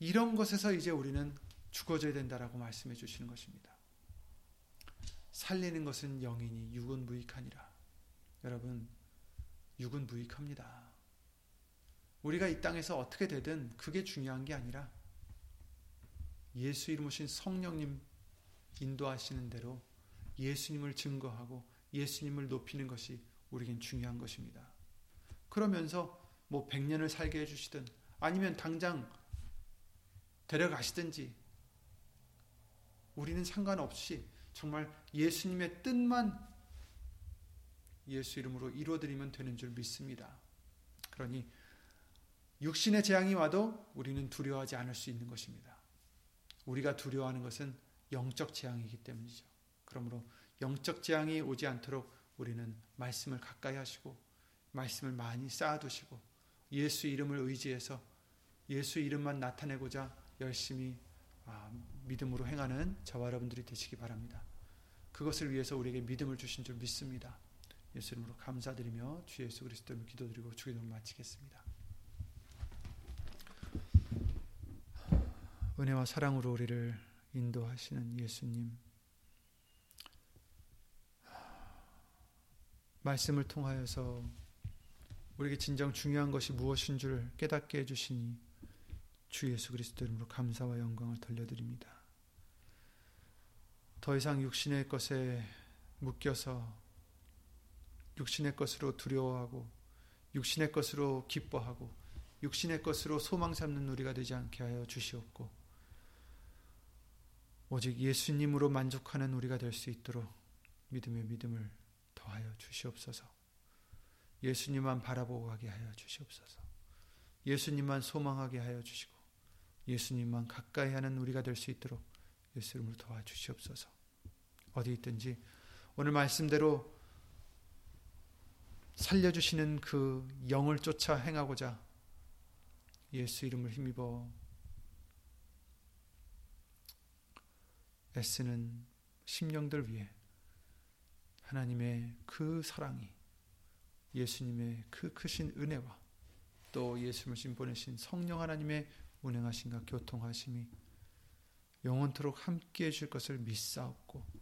이런 것에서 이제 우리는 죽어져야 된다라고 말씀해 주시는 것입니다. 살리는 것은 영이니 육은 무익하니라. 여러분, 육은 무익합니다. 우리가 이 땅에서 어떻게 되든 그게 중요한 게 아니라 예수 이름 오신 성령님 인도하시는 대로 예수님을 증거하고 예수님을 높이는 것이 우리겐 중요한 것입니다. 그러면서 뭐 100년을 살게 해주시든 아니면 당장 데려가시든지 우리는 상관없이 정말 예수님의 뜻만 예수 이름으로 이루어드리면 되는 줄 믿습니다. 그러니 육신의 재앙이 와도 우리는 두려워하지 않을 수 있는 것입니다. 우리가 두려워하는 것은 영적 재앙이기 때문이죠. 그러므로 영적 재앙이 오지 않도록 우리는 말씀을 가까이 하시고 말씀을 많이 쌓아두시고 예수 이름을 의지해서 예수 이름만 나타내고자 열심히 아, 믿음으로 행하는 저와 여러분들이 되시기 바랍니다. 그것을 위해서 우리에게 믿음을 주신 줄 믿습니다. 예수 이름으로 감사드리며 주 예수 그리스도 이름으로 기도드리고 주기도 마치겠습니다. 은혜와 사랑으로 우리를 인도하시는 예수님 말씀을 통하여서 우리에게 진정 중요한 것이 무엇인 줄 깨닫게 해주시니 주 예수 그리스도 이름으로 감사와 영광을 돌려드립니다. 더 이상 육신의 것에 묶여서 육신의 것으로 두려워하고 육신의 것으로 기뻐하고 육신의 것으로 소망 삼는 우리가 되지 않게 하여 주시옵고 오직 예수님으로 만족하는 우리가 될 수 있도록 믿음의 믿음을 더하여 주시옵소서. 예수님만 바라보고 가게 하여 주시옵소서. 예수님만 소망하게 하여 주시고 예수님만 가까이 하는 우리가 될 수 있도록 예수 이름으로 도와주시옵소서. 어디 있든지 오늘 말씀대로 살려주시는 그 영을 쫓아 행하고자 예수 이름을 힘입어 애쓰는 심령들 위해 하나님의 그 사랑이 예수님의 그 크신 은혜와 또 예수님을 보내신 성령 하나님의 운행하신가 교통하심이 영원토록 함께 해 줄 것을 믿사옵고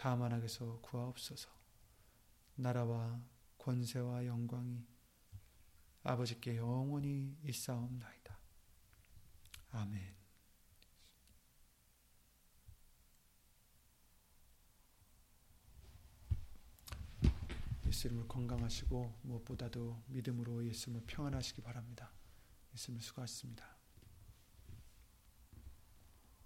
다만 악에서 구하옵소서 나라와 권세와 영광이 아버지께 영원히 있사옵나이다. 아멘 예수님을 건강하시고 무엇보다도 믿음으로 예수님을 평안하시기 바랍니다. 예수님 수고하셨습니다.